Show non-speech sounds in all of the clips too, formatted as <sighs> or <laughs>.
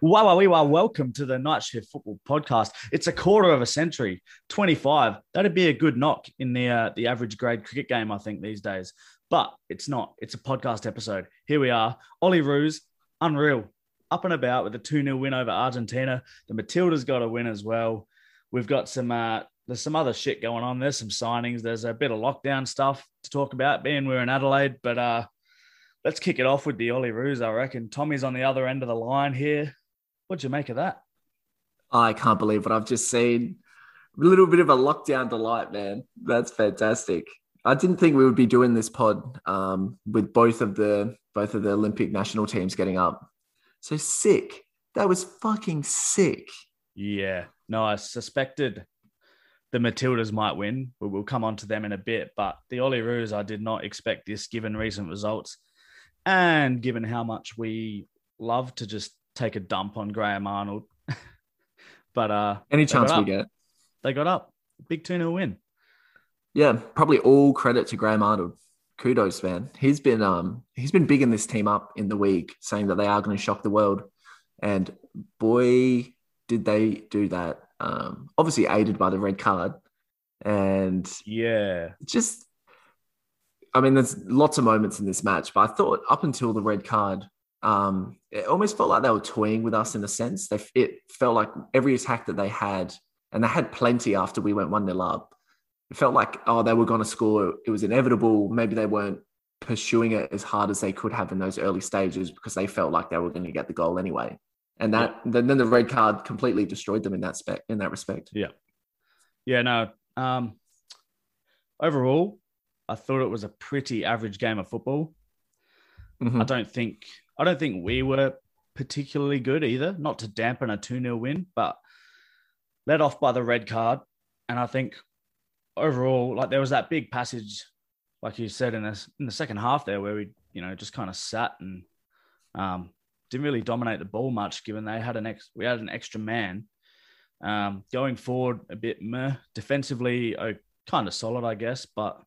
Wow, we are welcome to the Night Shift Football Podcast. It's a quarter of a century, 25. That'd be a good knock in the uh, the average grade cricket game, I think, these days. But it's not. It's a podcast episode. Here we are. Olyroos, unreal, up and about with a 2 0 win over Argentina. The Matildas got a win as well. We've got some, uh, there's some other shit going on. There's some signings. There's a bit of lockdown stuff to talk about, being we're in Adelaide. But uh, let's kick it off with the Olyroos, I reckon. Tommy's on the other end of the line here. What'd you make of that? I can't believe what I've just seen. A little bit of a lockdown delight, man. That's fantastic. I didn't think we would be doing this pod um, with both of the both of the Olympic national teams getting up. So sick. That was fucking sick. Yeah. No, I suspected the Matildas might win. We'll, we'll come on to them in a bit. But the Olyroos, I did not expect this given recent results and given how much we love to just take a dump on Graham Arnold. <laughs> but uh any chance we get. They got up. Big 2 0 win. Yeah, probably all credit to Graham Arnold. Kudos, man. He's been um he's been bigging this team up in the week, saying that they are going to shock the world. And boy, did they do that. Um, obviously aided by the red card. And yeah, just I mean, there's lots of moments in this match, but I thought up until the red card, um, it almost felt like they were toying with us in a sense. They, it felt like every attack that they had, and they had plenty after we went 1 0 up. It felt like, oh, they were going to score. It was inevitable. Maybe they weren't pursuing it as hard as they could have in those early stages because they felt like they were going to get the goal anyway. And that yeah. then the red card completely destroyed them in that spec in that respect. Yeah. Yeah, no. Um overall, I thought it was a pretty average game of football. Mm-hmm. I don't think I don't think we were particularly good either, not to dampen a 2 0 win, but led off by the red card. And I think overall, like there was that big passage, like you said, in the, in the second half there where we, you know, just kind of sat and um, didn't really dominate the ball much given they had an ex we had an extra man. Um, going forward a bit meh. defensively, oh, kind of solid, I guess, but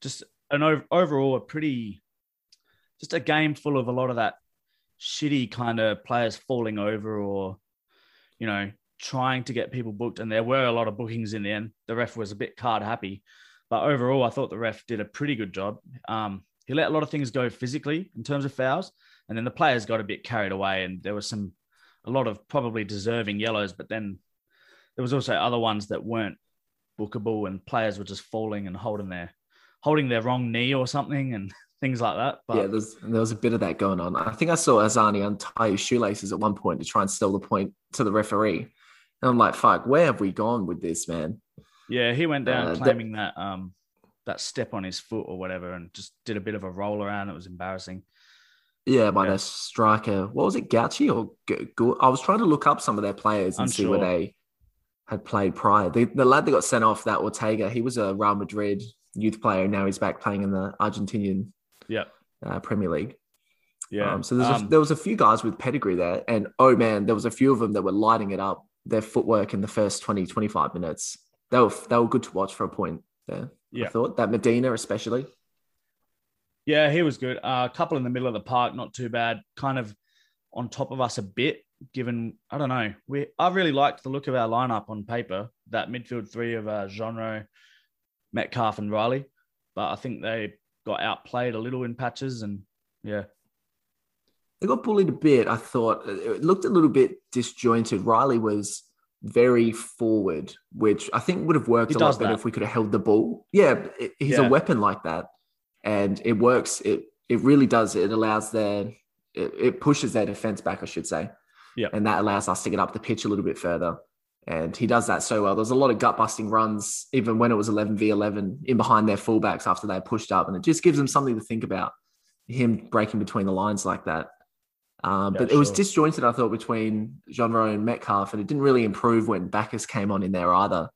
just an overall a pretty just a game full of a lot of that shitty kind of players falling over or, you know, trying to get people booked. And there were a lot of bookings in the end. The ref was a bit card happy. But overall, I thought the ref did a pretty good job. Um, he let a lot of things go physically in terms of fouls. And then the players got a bit carried away. And there was some, a lot of probably deserving yellows. But then there was also other ones that weren't bookable and players were just falling and holding their, holding their wrong knee or something. And things like that. But yeah, there's, there was a bit of that going on. I think I saw Arzani untie his shoelaces at one point to try and steal the point to the referee. And I'm like, fuck, where have we gone with this, man? Yeah, he went down uh, claiming that, that um that step on his foot or whatever and just did a bit of a roll around. It was embarrassing. Yeah, by yeah. the striker. What was it, Gaich or G- I was trying to look up some of their players and see where they had played prior. The, the lad that got sent off, that Ortega, he was a Real Madrid youth player. Now he's back playing in the Argentinian yeah. Uh, Premier League. Yeah. Um, so there's um, a, there was a few guys with pedigree there, and oh man, there was a few of them that were lighting it up. Their footwork in the first 20, 25 minutes, they were they were good to watch for a point there. Yeah. I thought that Medina especially. Yeah, he was good. Uh, a couple in the middle of the park, not too bad. Kind of on top of us a bit, given I don't know. We I really liked the look of our lineup on paper. That midfield three of uh, Genreau, Metcalfe, and Riley, but I think they got outplayed a little in patches, and yeah, they got bullied a bit. I thought it looked a little bit disjointed. Riley was very forward, which I think would have worked he a lot better that. if we could have held the ball. Yeah, it, he's yeah. a weapon like that, and it works. It it really does. It allows their it, it pushes their defense back, I should say. Yeah, and that allows us to get up the pitch a little bit further. And he does that so well. There's a lot of gut busting runs, even when it was 11 v 11 in behind their fullbacks after they pushed up. And it just gives them something to think about him breaking between the lines like that. Um, yeah, but it was disjointed, I thought, between Genreau and Metcalfe, and it didn't really improve when Baccus came on in there either.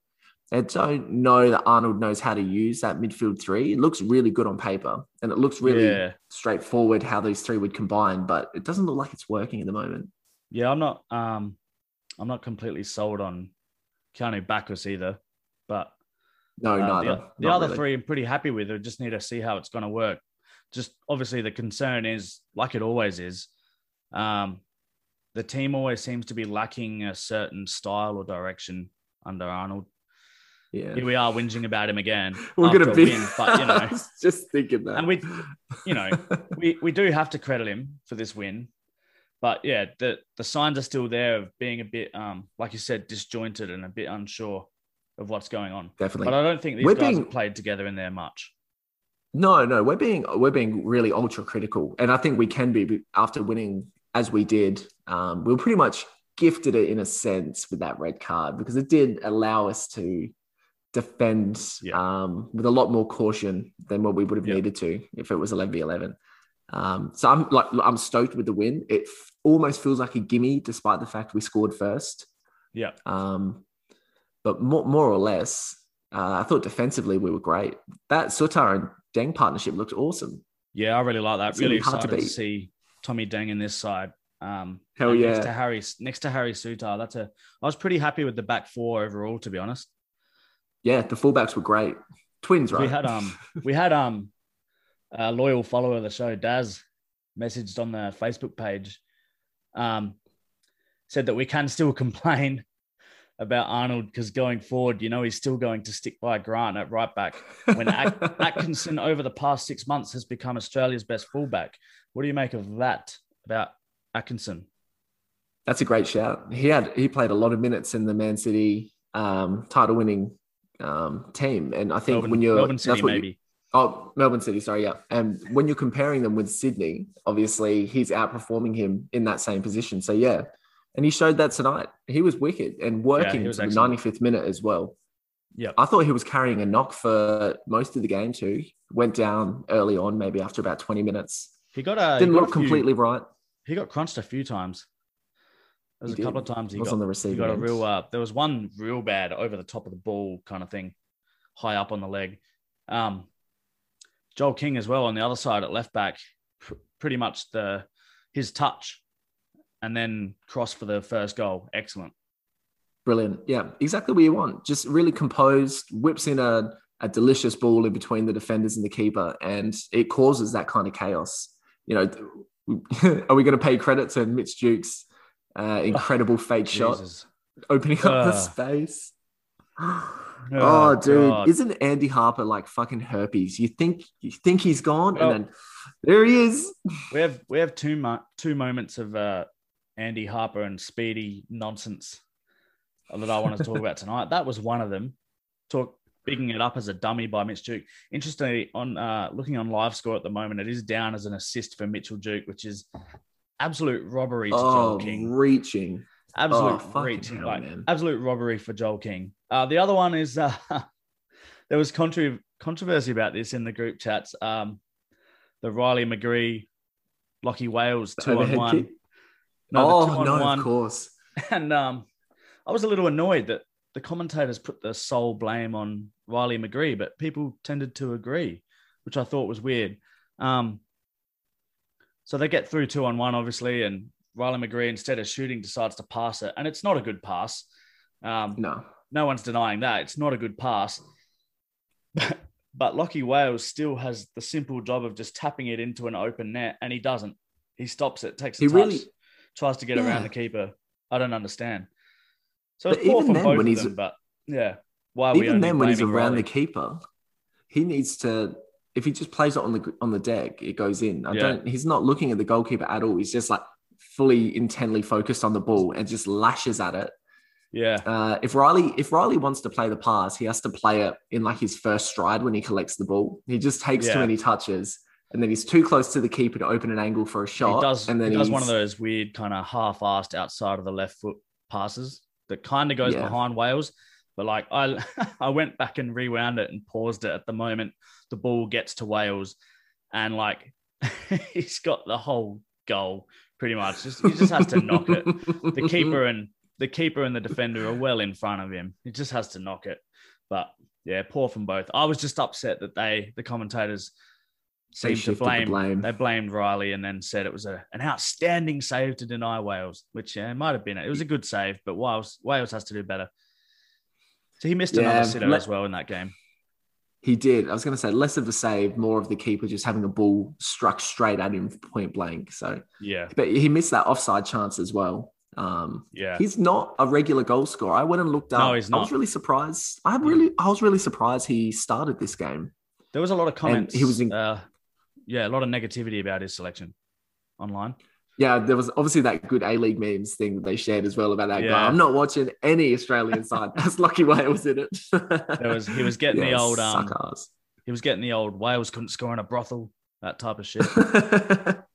I don't know that Arnold knows how to use that midfield three. It looks really good on paper, and it looks really yeah. straightforward how these three would combine, but it doesn't look like it's working at the moment. Yeah, I'm not. Um, I'm not completely sold on Keanu Baccus either, but no, uh, neither. The, the other really. three I'm pretty happy with. I just need to see how it's going to work. Just obviously the concern is like it always is. Um, the team always seems to be lacking a certain style or direction under Arnold. Yeah. Here we are whinging about him again. <laughs> We're gonna be win, but you know, <laughs> just thinking that. and we, you know, <laughs> we we do have to credit him for this win. But yeah, the the signs are still there of being a bit, um, like you said, disjointed and a bit unsure of what's going on. definitely. But I don't think these We're guys being- played together in there much. No, no, we're being we're being really ultra critical, and I think we can be after winning as we did. Um, we were pretty much gifted it in a sense with that red card because it did allow us to defend Yeah. um, with a lot more caution than what we would have Yeah. needed to if it was eleven v eleven. Um, so I'm like I'm stoked with the win. It f- almost feels like a gimme, despite the fact we scored first. Yeah, Um, but more, more or less, uh, I thought defensively we were great. That Souttar and Deng partnership looked awesome. yeah, I really like that. It's really hard to excited to, see Tommy Deng in this side. Um, Hell yeah. Next to Harry, next to Harry Souttar, that's a. I was pretty happy with the back four overall, to be honest. Yeah, the fullbacks were great. Twins, right? <laughs> We had um we had um a loyal follower of the show, Daz, messaged on the Facebook page, um, said that we can still <laughs> complain about Arnold because going forward, you know, he's still going to stick by Grant at right back when At- <laughs> Atkinson over the past six months has become Australia's best fullback. What do you make of that about Atkinson? That's a great shout. He had he played a lot of minutes in the Man City um, title winning um, team, and I think Melbourne, when you're Melbourne City, that's what you- maybe. Oh Melbourne City, sorry, yeah. And when you're comparing them with Sydney, obviously he's outperforming him in that same position. So yeah, and he showed that tonight. He was wicked and working was to the 95th minute as well. Yeah. I thought he was carrying a knock for most of the game too. Went down early on, maybe after about 20 minutes. He got a Didn't got look a few- completely right. He got crunched a few times. There was He a couple of times he was got on the He receiving got a real. Uh, there was one real bad over the top of the ball kind of thing, high up on the leg. Um, Joel King as well on the other side at left back, pr- pretty much the his touch, and then cross for the first goal. Excellent. Brilliant. Yeah, exactly what you want. Just really composed, whips in a, a delicious ball in between the defenders and the keeper, and it causes that kind of chaos. You know, <laughs> are we going to pay credit to Mitch Duke's uh, <laughs> incredible fake shot opening up the space? Oh, Oh, dude, God. isn't Andy Harper like fucking herpes? You think you think he's gone, Well- and then there he is. We have we have two mo- two moments of uh, Andy Harper and Speedy nonsense that I want to talk about tonight. That was one of them. Talk bigging it up as a dummy by Mitch Duke. Interestingly, on uh, looking on live score at the moment, it is down as an assist for Mitchell Duke, which is absolute robbery to Joel Oh, King. reaching. Absolute oh, reaching, hell, like man. absolute robbery for Joel King. Uh, the other one is uh, <laughs> there was contro- controversy about this in the group chats. Um, the Riley McGree, Lockie Wales two on one. kick? No, oh no, one. of course. <laughs> And um, I was a little annoyed that the commentators put the sole blame on Riley McGree, but people tended to agree, which I thought was weird. Um, so they get through two on one, obviously, and Riley McGree, instead of shooting, decides to pass it. And it's not a good pass. Um, No, no one's denying that. It's not a good pass. but but Lockie Wales still has the simple job of just tapping it into an open net, and he doesn't. He stops it, takes a He touch, really- tries to get Yeah. around the keeper. I don't understand. So it's poor from then, both when of he's- them, but yeah. Why even then when he's around Riley? the keeper, he needs to. If he just plays it on the on the deck, it goes in. I Yeah. don't. He's not looking at the goalkeeper at all. He's just like fully intently focused on the ball and just lashes at it. Yeah, Uh, if Riley if Riley wants to play the pass, he has to play it in like his first stride when he collects the ball. He just takes too many touches, and then he's too close to the keeper to open an angle for a shot. he does. and then he does he's, one of those weird kind of half-assed outside of the left foot passes that kind of goes Yeah. behind Wales. But like I, <laughs> I went back and rewound it and paused it at the moment the ball gets to Wales, and like <laughs> he's got the whole goal pretty much. Just he just has to knock it. The keeper <laughs> and the keeper and the defender are well in front of him. He just has to knock it. But yeah, poor from both. I was just upset that they, the commentators, seemed to shifted the blame, blame. They blamed Riley and then said it was a, an outstanding save to deny Wales, which yeah, it might have been. It was a good save, but Wales Wales has to do better. So he missed Yeah, another sitter let- as well in that game. He did. I was going to say less of a save, more of the keeper just having a ball struck straight at him point blank. So Yeah. but he missed that offside chance as well. Um, Yeah. he's not a regular goal scorer. I went and looked up. No, he's not. I was really surprised. I really, I was really surprised he started this game. There was a lot of comments. he was in- uh, yeah, a lot of negativity about his selection online. Yeah, there was obviously that good A League memes thing that they shared as well about that Yeah. guy. I'm not watching any Australian <laughs> side. That's Lucky Wales in it. There was he was getting the old um, suckers. he was getting the old Wales couldn't score in a brothel that type of shit. <laughs>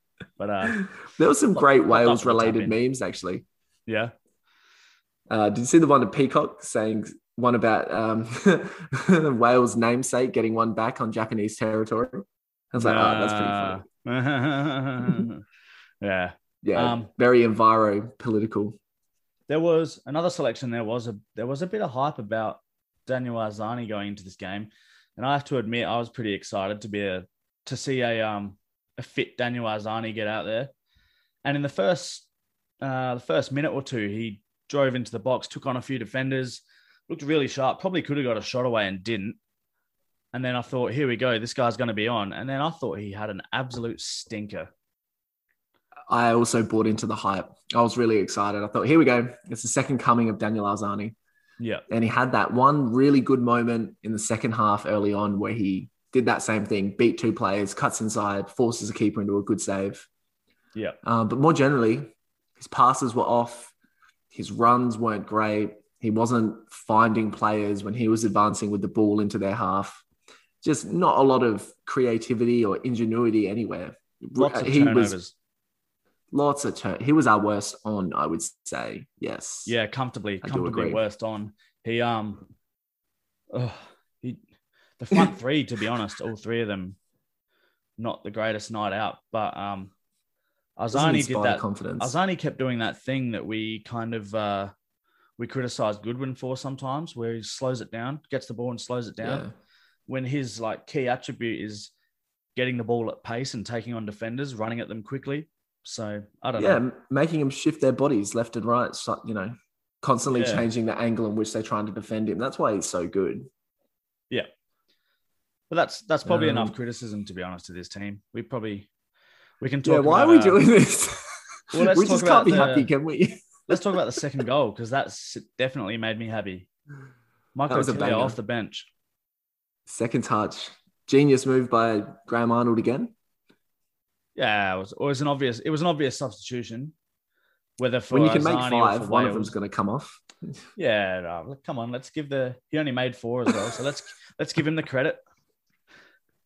But uh, <laughs> there were some great Wales related memes actually. yeah, Uh, did you see the one of Peacock saying one about um, <laughs> Wales' namesake getting one back on Japanese territory? I was like, oh, that's pretty funny. funny. <laughs> yeah, Yeah, Um, very enviro political. there was another selection. There was a there was a bit of hype about Daniel Arzani going into this game, and I have to admit I was pretty excited to be a to see a um a fit Daniel Arzani get out there. And in the first uh, the first minute or two, he drove into the box, took on a few defenders, looked really sharp. Probably could have got a shot away and didn't. And then I thought, here we go, this guy's going to be on. And then I thought he had an absolute stinker. I also bought into the hype. I was really excited. I thought, here we go. It's the second coming of Daniel Arzani. Yeah, And he had that one really good moment in the second half early on where he did that same thing, beat two players, cuts inside, forces a keeper into a good save. yeah, Uh, but more generally, his passes were off. His runs weren't great. He wasn't finding players when he was advancing with the ball into their half. Just not a lot of creativity or ingenuity anywhere. lots of he turnovers. was lots of turn. He was our worst on, I would say. Yes. Yeah, comfortably, I comfortably worst on. He um, ugh, the front <laughs> three, to be honest, all three of them, not the greatest night out. But um, Arzani did that. confidence. Arzani kept doing that thing that we kind of uh, we criticized Goodwin for sometimes, where he slows it down, gets the ball and slows it down. yeah. When his like key attribute is getting the ball at pace and taking on defenders, running at them quickly. So I don't yeah, know. Yeah, making them shift their bodies left and right. So, you know, constantly Yeah. changing the angle in which they're trying to defend him. That's why he's so good. But that's that's probably Um, enough criticism to be honest to this team. We probably we can Yeah, talk. why are we uh, doing this? <laughs> Well, let's we just about can't be the- happy, can we? <laughs> Let's talk about the second goal because that's definitely made me happy. Michael was a off the bench. Second touch. Genius move by Graham Arnold again. Yeah, it was, it was an obvious. It was an obvious substitution. Whether for when you can make five, one of them's going to come off. Yeah, no, come on. Let's give the. He only made four as well, so let's <laughs> let's give him the credit.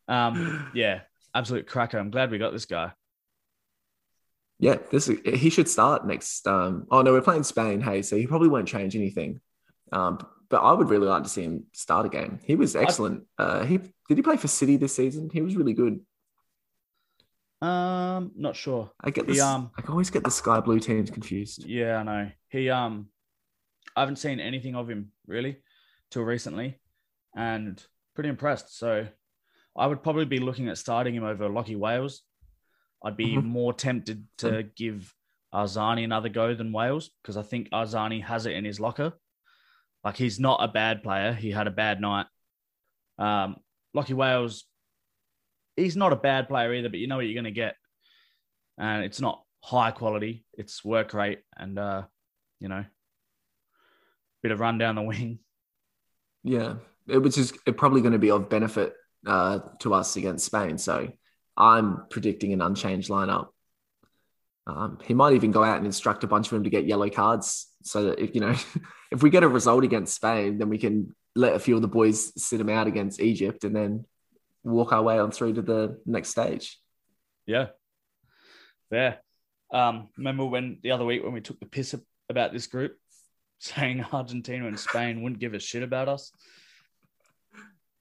Um, <gasps> yeah, absolute cracker. I'm glad we got this guy. Yeah, this he should start next. Um, oh no, we're playing Spain. Hey, so he probably won't change anything. Um, but I would really like to see him start a game. He was excellent. Uh, he did he play for City this season? He was really good. Um, not sure. I get He, this. um, I always get the Sky Blue teams confused. Yeah, I know. He um I haven't seen anything of him really till recently and pretty impressed. So I would probably be looking at starting him over Lockie Wales. I'd be Mhm. more tempted to give Arzani another go than Wales because I think Arzani has it in his locker. Like he's not a bad player. He had a bad night. Um, Lockie Wales, he's not a bad player either, but you know what you're going to get. And it's not high quality. It's work rate and, uh, you know, bit of run down the wing. Yeah, it was just it probably going to be of benefit uh, to us against Spain. So I'm predicting an unchanged lineup. Um, he might even go out and instruct a bunch of them to get yellow cards, so that if you know <laughs> if we get a result against Spain, then we can let a few of the boys sit them out against Egypt, and then walk our way on through to the next stage. Yeah. Fair. Um, remember when the other week when we took the piss about this group, <laughs> saying Argentina and Spain wouldn't give a shit about us?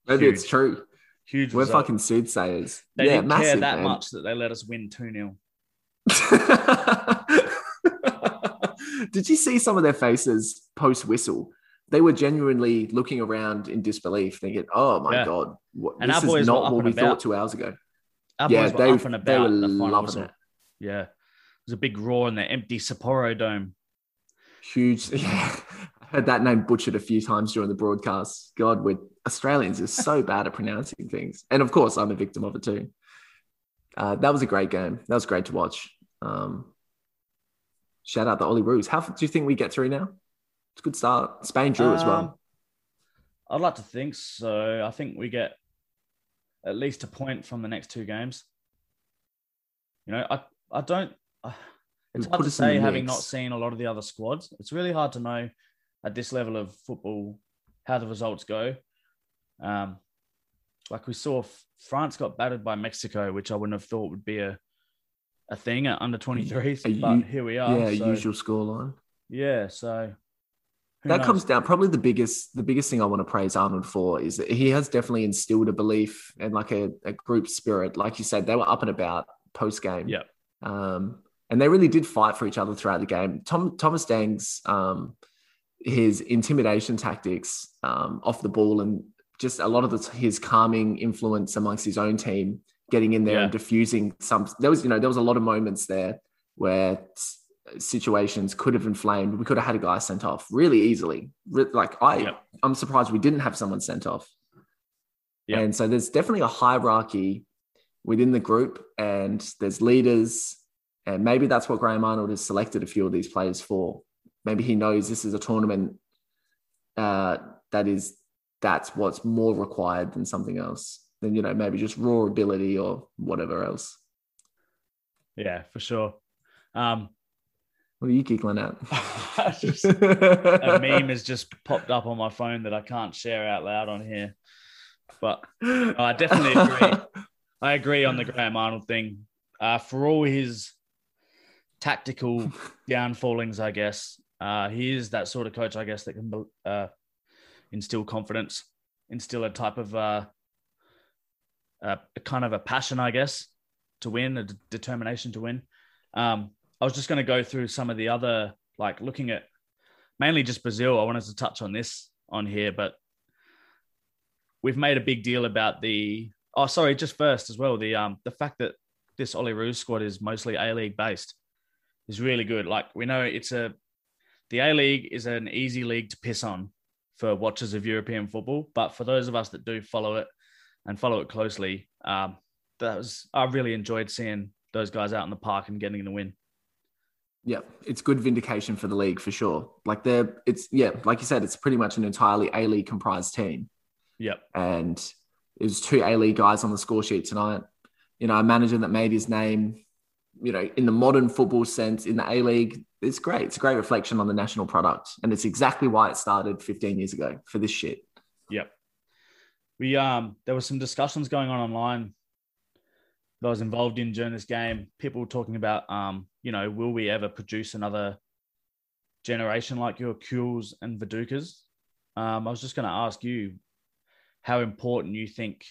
Maybe it's true. Huge. We're result. fucking soothsayers. They yeah, didn't care that man. much that they let us win 2 0. <laughs> Did you see some of their faces post whistle? They were genuinely looking around in disbelief, thinking, "Oh my Yeah. god, what, And this our boys is not what we about. thought two hours ago." Our yeah, boys were they, up and they were the loving whistle. it. Yeah. It was a big roar in the empty Sapporo dome. Huge, <laughs> yeah. I heard that name butchered a few times during the broadcast. God, with Australians are so <laughs> bad at pronouncing things, and of course, I'm a victim of it too. Uh, that was a great game. That was great to watch. Um, shout out the Olyroos. How do you think we get through now? It's a good start. Spain drew um, as well. Um, I'd like to think so. I think we get at least a point from the next two games. You know, I I don't. Uh, it's hard to say having not seen a lot of the other squads. It's really hard to know at this level of football how the results go. Um, like we saw, France got battered by Mexico, which I wouldn't have thought would be a a thing at under 23s, but here we are. Yeah, so, usual scoreline. Yeah, so that knows? comes down probably the biggest the biggest thing I want to praise Arnold for is that he has definitely instilled a belief and like a, a group spirit. Like you said, they were up and about post game. Yeah. Um, and they really did fight for each other throughout the game. Tom Thomas Deng's um, his intimidation tactics um, off the ball and just a lot of the, his calming influence amongst his own team, getting in there yeah. and diffusing some. There was you know there was a lot of moments there where situations could have inflamed. We could have had a guy sent off really easily. Like I. I'm surprised we didn't have someone sent off. Yep. And so there's definitely a hierarchy within the group, and there's leaders, and maybe that's what Graham Arnold has selected a few of these players for. Maybe he knows this is a tournament uh, that is that's what's more required than something else than you know maybe just raw ability or whatever else. Yeah, for sure. Um, what are you giggling at? <laughs> just, a <laughs> meme has just popped up on my phone that I can't share out loud on here. But I definitely agree. I agree on the <laughs> Graham Arnold thing. Uh, for all his tactical downfallings, I guess, uh, he is that sort of coach, I guess, that can uh, instill confidence, instill a type of uh, a kind of a passion, I guess, to win, a d- determination to win. Um, I was just going to go through some of the other, like looking at mainly just Brazil. I wanted to touch on this on here, but we've made a big deal about the. Oh, sorry, just first as well. The um the fact that this Olyroos squad is mostly A League based is really good. Like we know it's a the A League is an easy league to piss on for watchers of European football, but for those of us that do follow it and follow it closely, um, that was I really enjoyed seeing those guys out in the park and getting the win. Yeah, it's good vindication for the league for sure. Like they're, it's yeah, like you said, it's pretty much an entirely A League comprised team. Yep. And it was two A League guys on the score sheet tonight. You know, a manager that made his name, you know, in the modern football sense in the A League. It's great. It's a great reflection on the national product. And it's exactly why it started 15 years ago for this shit. Yep. We um there were some discussions going on online that I was involved in during this game. People talking about um you know, will we ever produce another generation like your Kewells and Vidukas? Um, I was just going to ask you how important you think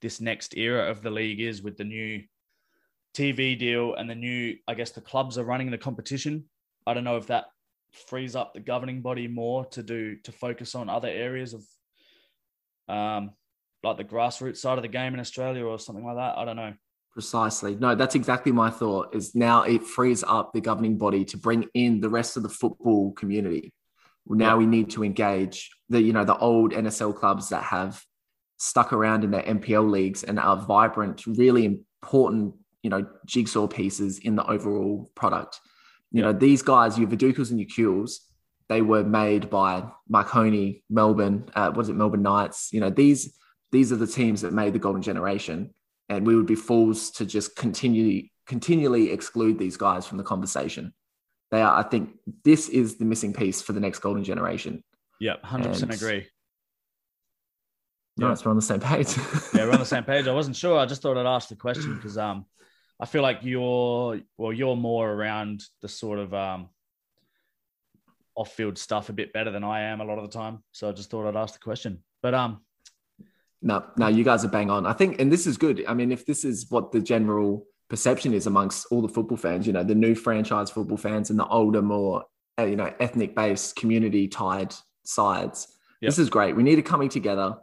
this next era of the league is with the new TV deal and the new, I guess the clubs are running the competition. I don't know if that frees up the governing body more to do to focus on other areas of um like the grassroots side of the game in Australia or something like that. I don't know. Precisely. No, that's exactly my thought. Is now it frees up the governing body to bring in the rest of the football community. Now we need to engage the you know the old NSL clubs that have stuck around in their NPL leagues and are vibrant, really important you know jigsaw pieces in the overall product. You yeah. know these guys, your Vidukas and your Kewells, they were made by Marconi, Melbourne. Uh, what is it, Melbourne Knights? You know these these are the teams that made the golden generation and we would be fools to just continually continually exclude these guys from the conversation. They are, I think, this is the missing piece for the next golden generation. Yeah, hundred percent agree. Nice, yeah. we're on the same page. yeah, we're on the <laughs> same page. I wasn't sure. I just thought I'd ask the question because um, I feel like you're well, you're more around the sort of um, off-field stuff a bit better than I am a lot of the time. So I just thought I'd ask the question. But um, no, no, you guys are bang on. I think, and this is good. I mean, if this is what the general perception is amongst all the football fans, you know, the new franchise football fans and the older, more, uh, you know, ethnic based, community tied sides, yep. this is great. We need it coming together.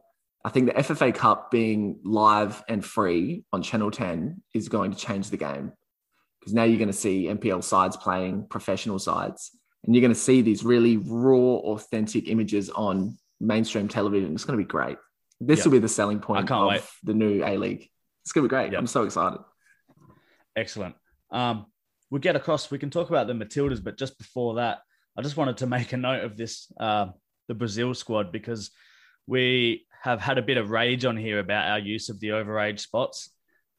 I think the FFA Cup being live and free on Channel 10 is going to change the game because now you're going to see NPL sides playing professional sides and you're going to see these really raw, authentic images on mainstream television. It's going to be great. This Yep. will be the selling point of wait. the new A League. It's going to be great. Yep. I'm so excited. Excellent. Um, we'll get across. We can talk about the Matildas, but just before that, I just wanted to make a note of this, uh, the Brazil squad, because we have had a bit of rage on here about our use of the overage spots,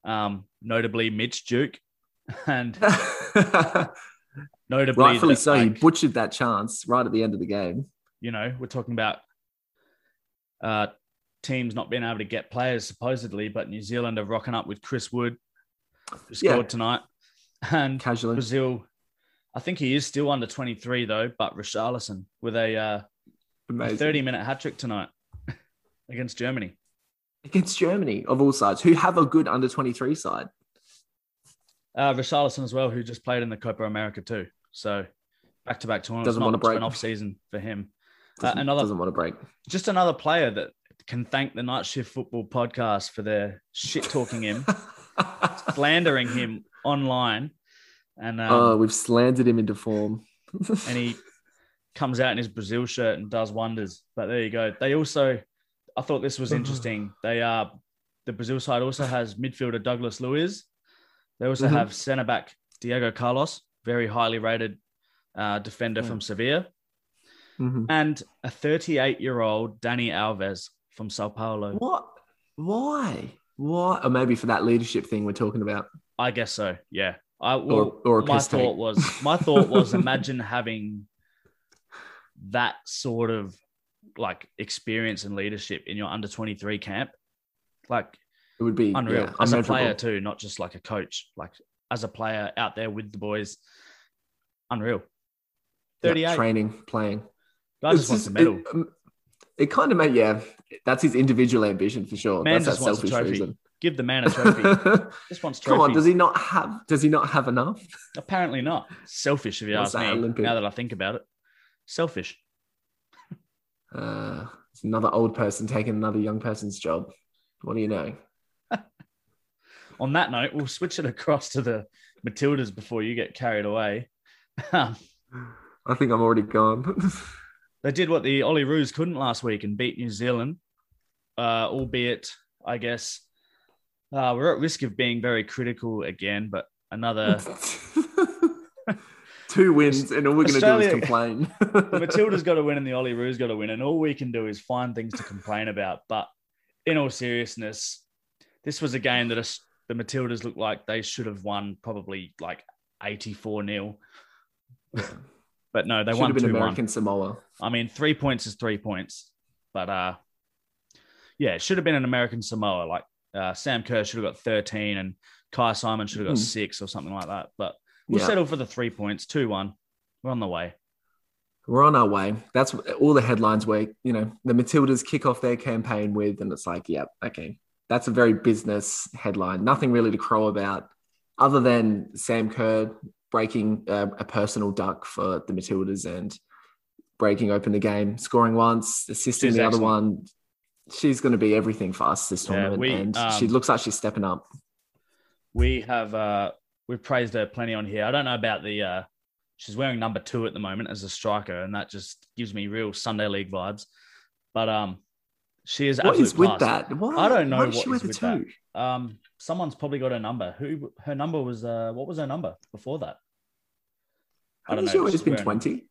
um, notably Mitch Duke, <laughs> and <laughs> notably, Rightfully so. he like, butchered that chance right at the end of the game. you know, we're talking about uh, teams not being able to get players supposedly, but New Zealand are rocking up with Chris Wood, who Yeah. scored tonight, and Casually. Brazil. I think he is still under 23 though, but Richarlison with a, uh, a 30 minute hat trick tonight against Germany. Against Germany, of all sides, who have a good under 23 side. Uh, Richarlison as well, who just played in the Copa America too. So back to back tournaments. Doesn't want to break. an off season for him. Uh, Doesn't, another doesn't want to break. just another player that can thank the Night Shift Football podcast for their shit talking him, <laughs> slandering him online, and um, oh, we've slandered him into form. and he comes out in his Brazil shirt and does wonders. But there you go. They also, I thought this was interesting. They are the Brazil side also has midfielder Douglas Luiz. They also Mhm. have centre back Diego Carlos, very highly rated uh, defender Yeah. from Sevilla, Mhm. and a 38 year old Dani Alves from Sao Paulo. What? Why? Why? Or maybe for that leadership thing we're talking about. I guess so. Yeah. I well, or a my thought was my thought was <laughs> imagine having that sort of like experience and leadership in your under 23 camp. Like It would be unreal yeah, as a player too, not just like a coach, like as a player out there with the boys. Unreal. Yeah, 38. training, playing. Guy It's just wants a medal. It, um, it kind of made yeah. That's his individual ambition for sure. Man that's just that wants a selfish trophy. reason. Give the man a <laughs> trophy. just wants trophies. Come on, does he not have? Does he not have enough? Apparently not. Selfish, if you What's ask me. Olympic? Now that I think about it, selfish. Uh, it's another old person taking another young person's job. What do you know? <laughs> on that note, we'll switch it across to the Matildas before you get carried away. Um, I think I'm already gone. <laughs> they did what the Olyroos couldn't last week and beat New Zealand, uh, albeit, I guess, uh, we're at risk of being very critical again, but another. <laughs> Two wins, and all we're going to do is complain. <laughs> the Matildas got to win and the Olyroos got to win, and all we can do is find things to complain about. But in all seriousness, this was a game that us- the Matildas looked like they should have won probably like 84 0. But no, they Should won have been 2 1. American Samoa. I mean, three points is three points, but uh, yeah, it should have been an American Samoa. Like uh, Sam Kerr should have got 13 and Kyah Simon should have got Mhm. six or something like that. But we'll Yeah. settle for the three points, 2 1. We're on the way. We're on our way. That's all the headlines where, you know, the Matildas kick off their campaign with, and it's like, yeah, okay. That's a very business headline. Nothing really to crow about other than Sam Kerr breaking uh, a personal duck for the Matildas and breaking open the game, scoring once, assisting She's the other one. She's going to be everything for us this Yeah, tournament. we, and um, she looks like she's stepping up. We have uh, we've praised her plenty on here. I don't know about the uh, she's wearing number two at the moment as a striker, and that just gives me real Sunday league vibes. But um, she is What is with class. that? Why, I don't know what is the with that. two? Um, someone's probably got her number. Who her number was? Uh, what was her number before that? I don't know. She's been 20?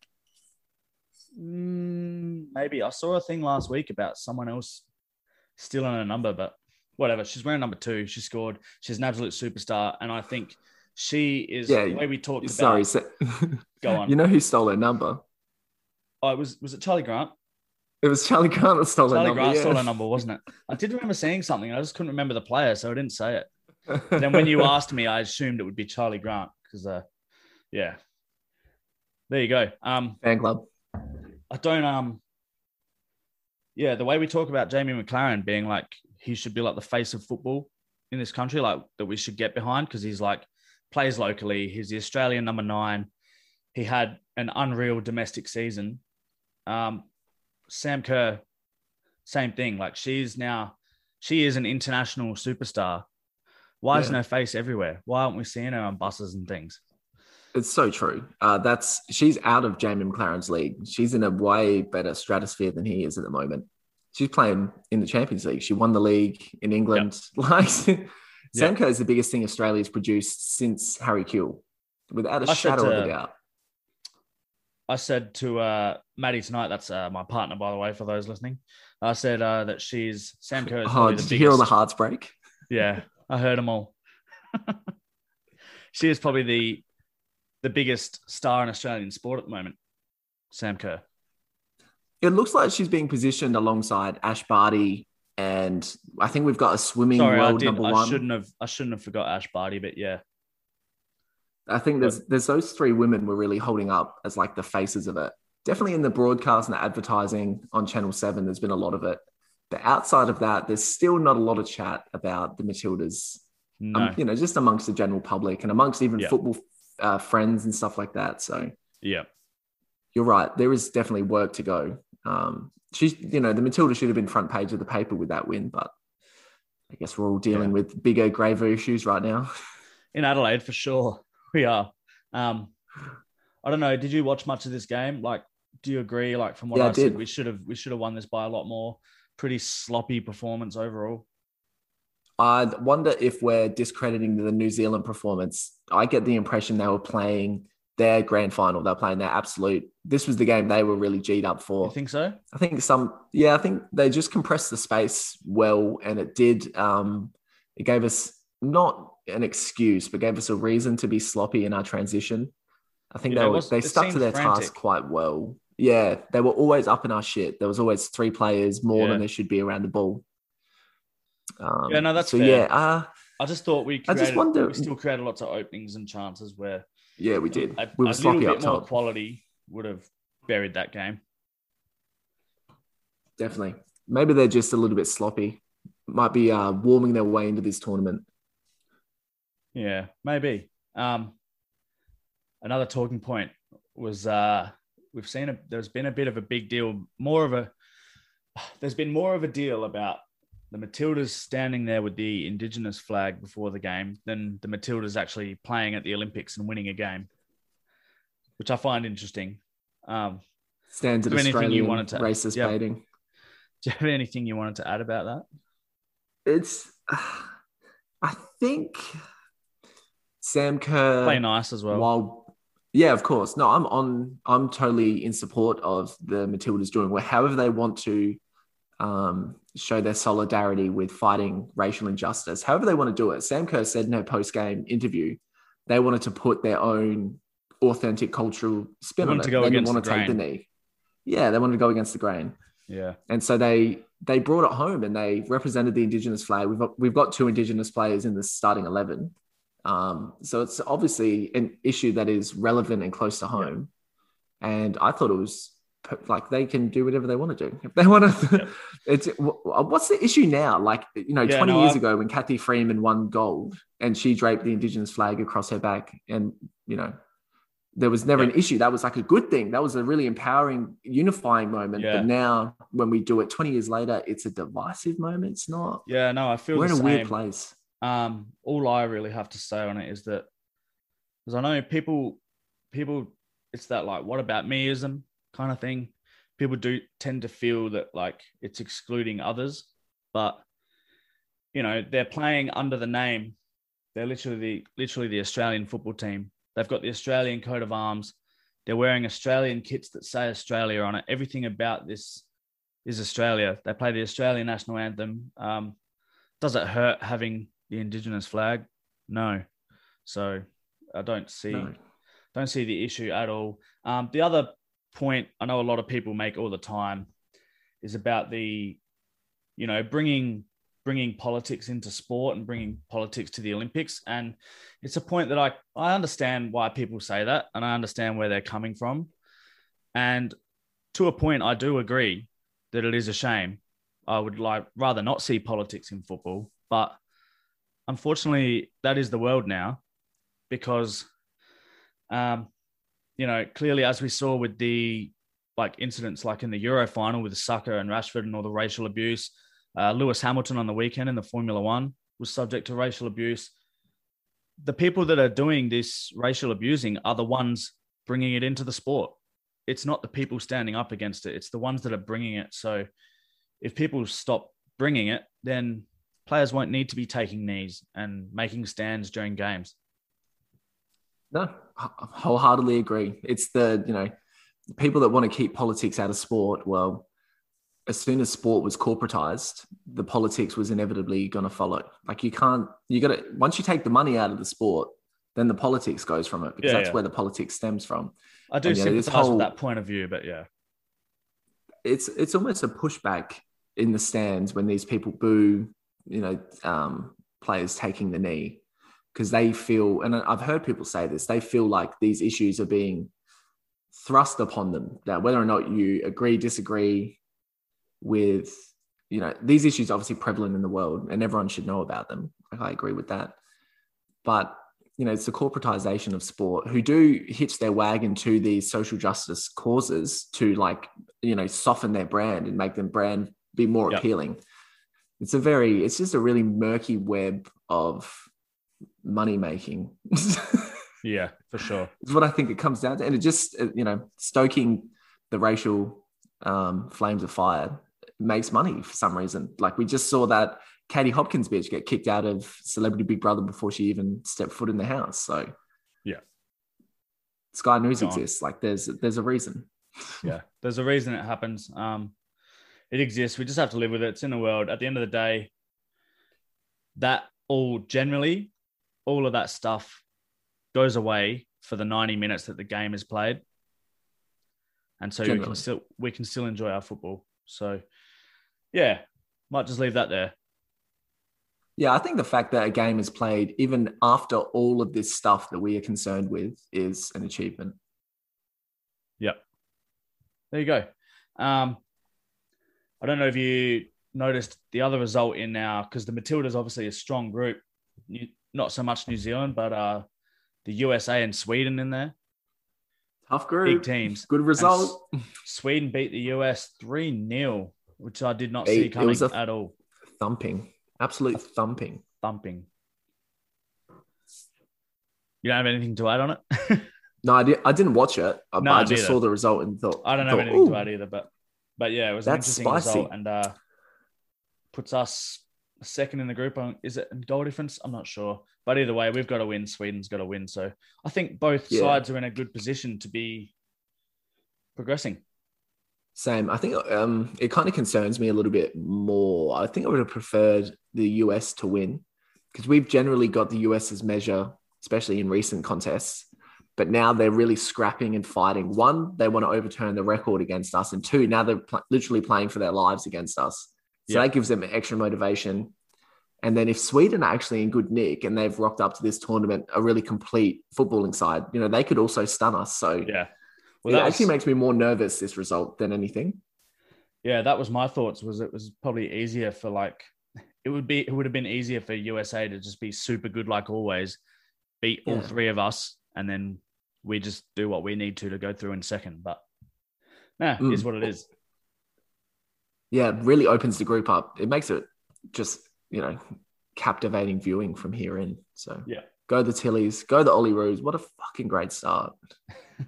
Mm, maybe I saw a thing last week about someone else stealing a number, but whatever. She's wearing number two. She scored. She's an absolute superstar, and I think she is Yeah, the way we talked Sorry. about. So, <laughs> Go on. You know who stole her number? Oh, it was was it Charlie Grant? It was Charlie Grant that stole her Charlie number. Grant yeah. stole her number, wasn't it? I did remember seeing something. I just couldn't remember the player, so I didn't say it. <laughs> then when you asked me, I assumed it would be Charlie Grant because, uh, yeah. There you go. Um, fan club. I don't um yeah, the way we talk about Jamie Maclaren being like he should be like the face of football in this country, like that we should get behind because he's like plays locally. He's the Australian number nine. He had an unreal domestic season. Um, Sam Kerr, same thing. Like she's now, she is an international superstar. Why isn't her face everywhere? Why aren't we seeing her on buses and things? It's so true. Uh, that's she's out of Jamie Maclaren's league. She's in a way better stratosphere than he is at the moment. She's playing in the Champions League. She won the league in England. Yep. <laughs> Like Sam Kerr is the biggest thing Australia's produced since Harry Kewell, without a I shadow to, of a doubt. I said to uh, Maddie tonight, that's uh, my partner, by the way, for those listening. I said uh, that she's Sam Kerr. Is oh, did you biggest. hear all the hearts break? Yeah, I heard them all. <laughs> she is probably the the biggest star in Australian sport at the moment, Sam Kerr. It looks like she's being positioned alongside Ash Barty, and I think we've got a swimming Sorry, world number I one. Shouldn't have I shouldn't have forgot Ash Barty, but yeah. I think there's there's those three women we're really holding up as like the faces of it. Definitely in the broadcast and the advertising on Channel Seven, there's been a lot of it. But outside of that, there's still not a lot of chat about the Matildas. Um, no. Um, you know, just amongst the general public and amongst even yeah. football uh, friends and stuff like that. So yeah, you're right. There is definitely work to go. Um, she's, you know, the Matilda should have been front page of the paper with that win, but I guess we're all dealing yeah. with bigger, graver issues right now. <laughs> In Adelaide, for sure, we are. Um, I don't know. Did you watch much of this game? Like, do you agree? Like, from what yeah, I, I said, we should have we should have won this by a lot more. Pretty sloppy performance overall. I wonder if we're discrediting the New Zealand performance. I get the impression they were playing their grand final. They're playing their absolute. This was the game they were really G'd up for. You think so? I think some. Yeah, I think they just compressed the space well, and it did. Um, it gave us not an excuse, but gave us a reason to be sloppy in our transition. I think yeah, they were, they stuck to their frantic. task quite well. Yeah, they were always up in our shit. There was always three players more yeah. than there should be around the ball. Um, yeah, no, that's so. Fair. Yeah, uh, I just thought we. Created, I just wonder. We still created lots of openings and chances where. Yeah, we did. A, we were a sloppy little bit more top. quality would have buried that game. Definitely. Maybe they're just a little bit sloppy. Might be uh, warming their way into this tournament. Yeah, maybe. Um, another talking point was uh, we've seen a, there's been a bit of a big deal, more of a there's been more of a deal about the Matildas standing there with the Indigenous flag before the game than the Matildas actually playing at the Olympics and winning a game, which I find interesting. Um, Standard Australian you wanted to, racist yeah. baiting. Do you have anything you wanted to add about that? It's, uh, I think Sam Kerr play nice as well. While, yeah, of course. No, I'm on. I'm totally in support of the Matildas doing well. However, they want to um, show their solidarity with fighting racial injustice. However, they want to do it. Sam Kerr said in her post game interview, they wanted to put their own authentic cultural spin on it. To go they didn't want to the take the knee. Yeah, they wanted to go against the grain. Yeah, and so they they brought it home and they represented the indigenous flag. We've got, we've got two indigenous players in the starting eleven, um, so it's obviously an issue that is relevant and close to home. Yeah. And I thought it was like they can do whatever they want to do if they want to. <laughs> Yep. It's what's the issue now? Like you know, yeah, twenty no, years i ago when Cathy Freeman won gold and she draped the Indigenous flag across her back, and you know, there was never yep. an issue. That was like a good thing. That was a really empowering, unifying moment. Yeah. But now, when we do it twenty years later, it's a divisive moment. It's not. Yeah, no, I feel we're in a same. weird place. Um, all I really have to say on it is that because I know people, people, it's that like, what about meism kind of thing people do tend to feel that like it's excluding others, but you know they're playing under the name. They're literally the literally the Australian football team. They've got the Australian coat of arms. They're wearing Australian kits that say Australia on it. Everything about this is Australia. They play the Australian national anthem. Um, does it hurt having the Indigenous flag? No. So I don't see no. don't see the issue at all. Um, the other point I know a lot of people make all the time is about the, you know, bringing bringing politics into sport and bringing politics to the Olympics. And it's a point that I I understand why people say that, and I understand where they're coming from. And to a point, I do agree that it is a shame. I would like rather not see politics in football, but unfortunately, that is the world now, because um, you know, clearly as we saw with the like incidents like in the Euro final with Saka and Rashford and all the racial abuse, uh, Lewis Hamilton on the weekend in the Formula One was subject to racial abuse. the people that are doing this racial abusing are the ones bringing it into the sport. It's not the people standing up against it, it's the ones that are bringing it. So if people stop bringing it, then players won't need to be taking knees and making stands during games. No, wholeheartedly agree. It's the, you know, people that want to keep politics out of sport. Well, as soon as sport was corporatized, the politics was inevitably going to follow. Like you can't, you got to, once you take the money out of the sport, then the politics goes from it because yeah, that's yeah. where the politics stems from. I do and, sympathize whole, with that point of view, but yeah, it's it's almost a pushback in the stands when these people boo, you know, um, players taking the knee because they feel, and I've heard people say this, they feel like these issues are being thrust upon them. Now, whether or not you agree, disagree with, you know, these issues obviously prevalent in the world and everyone should know about them. I agree with that. But you know, it's the corporatization of sport who do hitch their wagon to these social justice causes to like, you know, soften their brand and make them brand be more yep. appealing. It's a very, it's just a really murky web of money making. yeah, for sure. <laughs> It's what I think it comes down to. And it just, you know, stoking the racial um, flames of fire makes money for some reason. Like we just saw that Katie Hopkins bitch get kicked out of Celebrity Big Brother before she even stepped foot in the house. So yeah, Sky News exists. Like there's there's a reason. yeah, there's a reason it happens. Um, it exists. We just have to live with it. It's in the world. At the end of the day, that all generally, all of that stuff goes away for the 90 minutes that the game is played. And so we can still we can still enjoy our football. So yeah, might just leave that there. Yeah, I think the fact that a game is played even after all of this stuff that we are concerned with is an achievement. Yep. There you go. Um, I don't know if you noticed the other result in now because the Matildas obviously a strong group, not so much New Zealand, but uh, the USA and Sweden in there. Tough group. Big teams. Good result. Sweden beat the US 3 0, which I did not see coming at all. Thumping. Absolute thumping. Thumping. You don't have anything to add on it? <laughs> no, I, did, I didn't watch it. I, no, I just saw the result and thought. I don't have thought, anything Ooh. to add either, but but yeah, it was That's an interesting spicy. result and uh, puts us second in the group. Is it a goal difference? I'm not sure. But either way, we've got to win. Sweden's got to win. So I think both yeah. sides are in a good position to be progressing. Same. I think um, it kind of concerns me a little bit more. I think I would have preferred the US to win because we've generally got the US's measure, especially in recent contests. But now they're really scrapping and fighting. One, they want to overturn the record against us, and two, now they're pl- literally playing for their lives against us. So yeah. that gives them extra motivation. And then if Sweden are actually in good nick and they've rocked up to this tournament a really complete footballing side, you know, they could also stun us. So yeah, well, it actually was, makes me more nervous this result than anything. Yeah, that was my thoughts. Was it was probably easier for like it would be it would have been easier for USA to just be super good like always, beat all three of us, and then we just do what we need to to go through in second. But nah, mm. is what it is. Yeah, it really opens the group up. It makes it just you know captivating viewing from here in. So yeah, go the Tillies, go the Olyroos. What a fucking great start. <laughs> <laughs>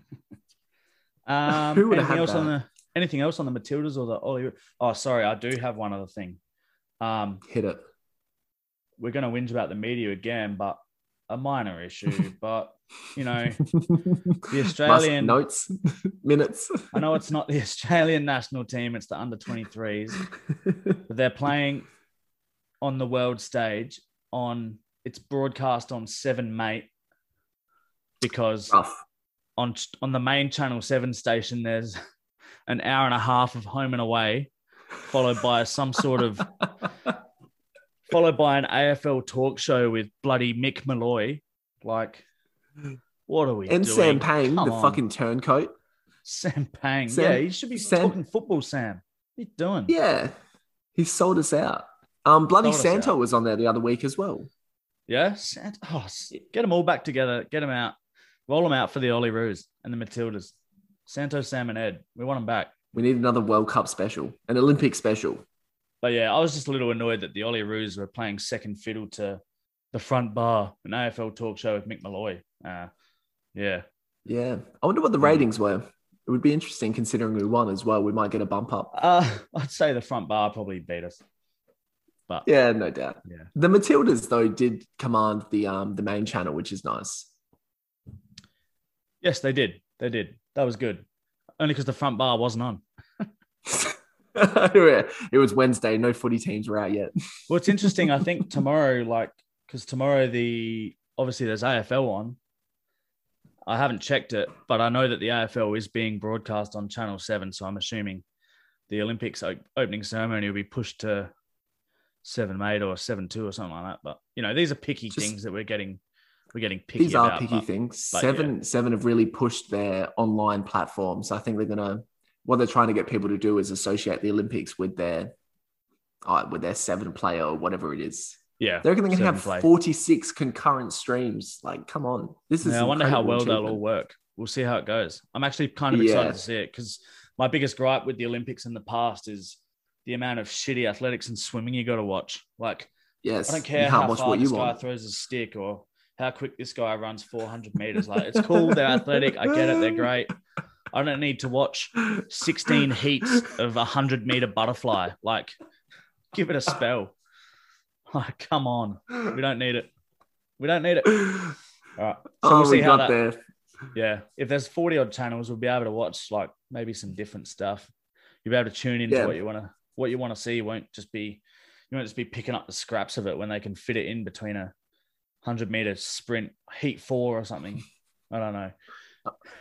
Um, Who would have else that? on the anything else on the Matildas or the Ollie? Oh, sorry, I do have one other thing. Um, Hit it. We're going to whinge about the media again, but a minor issue. <laughs> but you know, the Australian notes <laughs> minutes. I know it's not the Australian national team; it's the under twenty threes. but they're playing on the world stage on it's broadcast on Seven Mate because Rough on on the main Channel Seven station, there's an hour and a half of home and away, followed by some sort of <laughs> followed by an AFL talk show with bloody Mick Molloy. Like, what are we and doing? Sam Pang, Come the on. fucking turncoat. Sam Pang, Sam, yeah, he should be Sam, talking football. Sam, what you doing? Yeah, he sold us out. Um, bloody Santo was on there the other week as well. Yeah, Santa. Oh, get them all back together. Get them out. Roll them out for the Olyroos and the Matildas. Santo, Sam, and Ed. We want them back. We need another World Cup special, an Olympic special. But yeah, I was just a little annoyed that the Olyroos were playing second fiddle to the front bar, an AFL talk show with Mick Molloy. Uh, yeah, yeah. I wonder what the ratings were. It would be interesting considering we won as well. We might get a bump up. Uh, <laughs> I'd say the front bar probably beat us. But yeah, no doubt. Yeah. The Matildas though did command the um the main channel, which is nice. Yes, they did. They did. That was good. Only because the front bar wasn't on. <laughs> it was Wednesday. No footy teams were out yet. well, it's interesting. I <laughs> think tomorrow, like, because tomorrow the obviously there's AFL on. I haven't checked it, but I know that the AFL is being broadcast on Channel Seven, so I'm assuming the Olympics opening ceremony will be pushed to seven eight or seven two or something like that. But you know, these are picky Just, things that we're getting. We're getting picky. These are about, picky but, things. But seven yeah. seven have really pushed their online platforms. I think they're gonna. What they're trying to get people to do is associate the Olympics with their, uh, with their seven player or whatever it is. Yeah, they're going to have play. 46 concurrent streams. Like, come on, this is. Yeah, I wonder how well they'll all work. We'll see how it goes. I'm actually kind of excited yeah. to see it because my biggest gripe with the Olympics in the past is the amount of shitty athletics and swimming you got to watch. Like, yes, I don't care how far this guy want. throws a stick or how quick this guy runs 400 meters. Like, it's cool. They're athletic. I get it. They're great. I don't need to watch 16 heats of a 100 meter butterfly. Like, give it a spell. <laughs> Like, come on. We don't need it. We don't need it. All right. So oh, we'll see we how that, there. Yeah. If there's 40 odd channels, we'll be able to watch like maybe some different stuff. You'll be able to tune into yeah. what you want to what you want to see. You won't just be you won't just be picking up the scraps of it when they can fit it in between a hundred meter sprint, heat four or something. I don't know.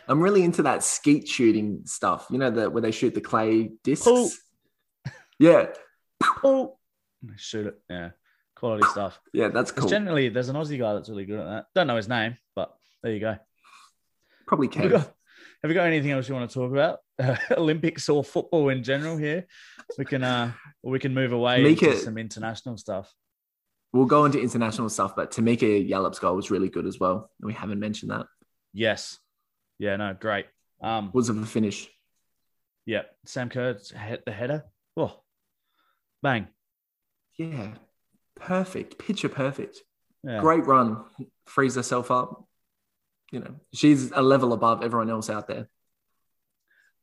I'm really into that skeet shooting stuff. You know, the where they shoot the clay discs. Yeah. Pull. Shoot it. Yeah quality stuff. Yeah, that's cool. Generally, there's an Aussie guy that's really good at that. Don't know his name, but there you go. Probably can. Have, have you got anything else you want to talk about? Uh, <laughs> Olympics or football in general here? We can uh we can move away into some international stuff. We'll go into international stuff, but Tamika Yallop's goal was really good as well. We haven't mentioned that. Yes. Yeah, no, great. Um was of a finish. Yeah. Sam Kerr's hit the header. Oh, bang. Yeah, perfect, picture perfect. Yeah. Great run, frees herself up. You know, she's a level above everyone else out there.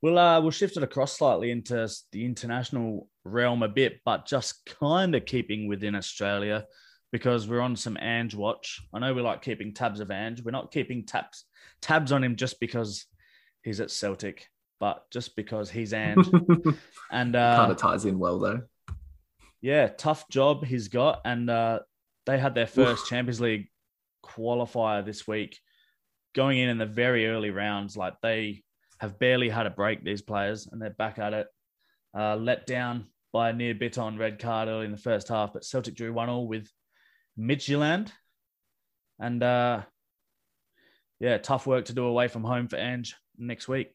We'll uh, we'll shift it across slightly into the international realm a bit, but just kind of keeping within Australia because we're on some Ange watch. I know we like keeping tabs of Ange. We're not keeping tabs tabs on him just because he's at Celtic, but just because he's <laughs> and and uh, kind of ties in well though yeah, tough job he's got. And uh, they had their first Oof. Champions League qualifier this week, going in in the very early rounds. Like they have barely had a break, these players, and they're back at it. Uh, let down by a Nir Bitton red card early in the first half, but Celtic drew one all with Midtjylland. And uh, yeah, tough work to do away from home for Ange next week.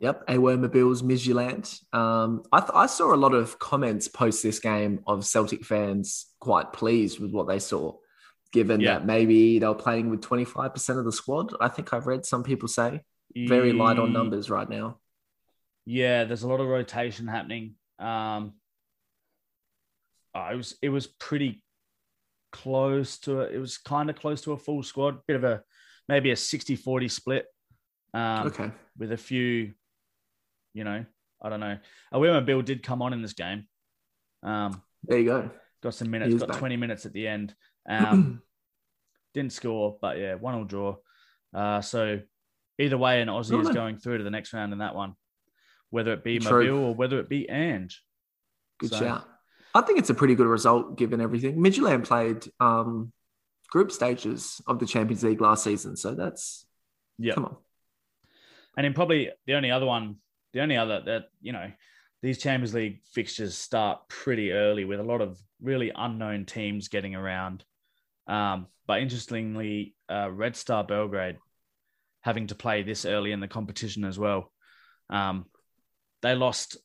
Yep, Awer Mabil's Midtjylland. Um, I, th- I saw a lot of comments post this game of Celtic fans quite pleased with what they saw, given yeah. that maybe they were playing with 25% of the squad. I think I've read some people say very light on numbers right now. Yeah, there's a lot of rotation happening. Um, oh, it was it was pretty close to it. It was kind of close to a full squad, bit of a maybe a 60-40 split. Um, okay. With a few you know, I don't know. Awer Mabil did come on in this game. Um, there you go. Got some minutes. Got back. 20 minutes at the end. <clears throat> Um, didn't score, but yeah, one all draw. Uh, so either way, an Aussie is going through to the next round in that one, whether it be True. Mabil or whether it be Ange. Good so, shout. I think it's a pretty good result given everything. Midtjylland played um, group stages of the Champions League last season, so that's yeah. Come on. And then probably the only other one the only other that, you know, these Champions League fixtures start pretty early with a lot of really unknown teams getting around. Um, but interestingly, uh, Red Star Belgrade having to play this early in the competition as well. Um, they lost.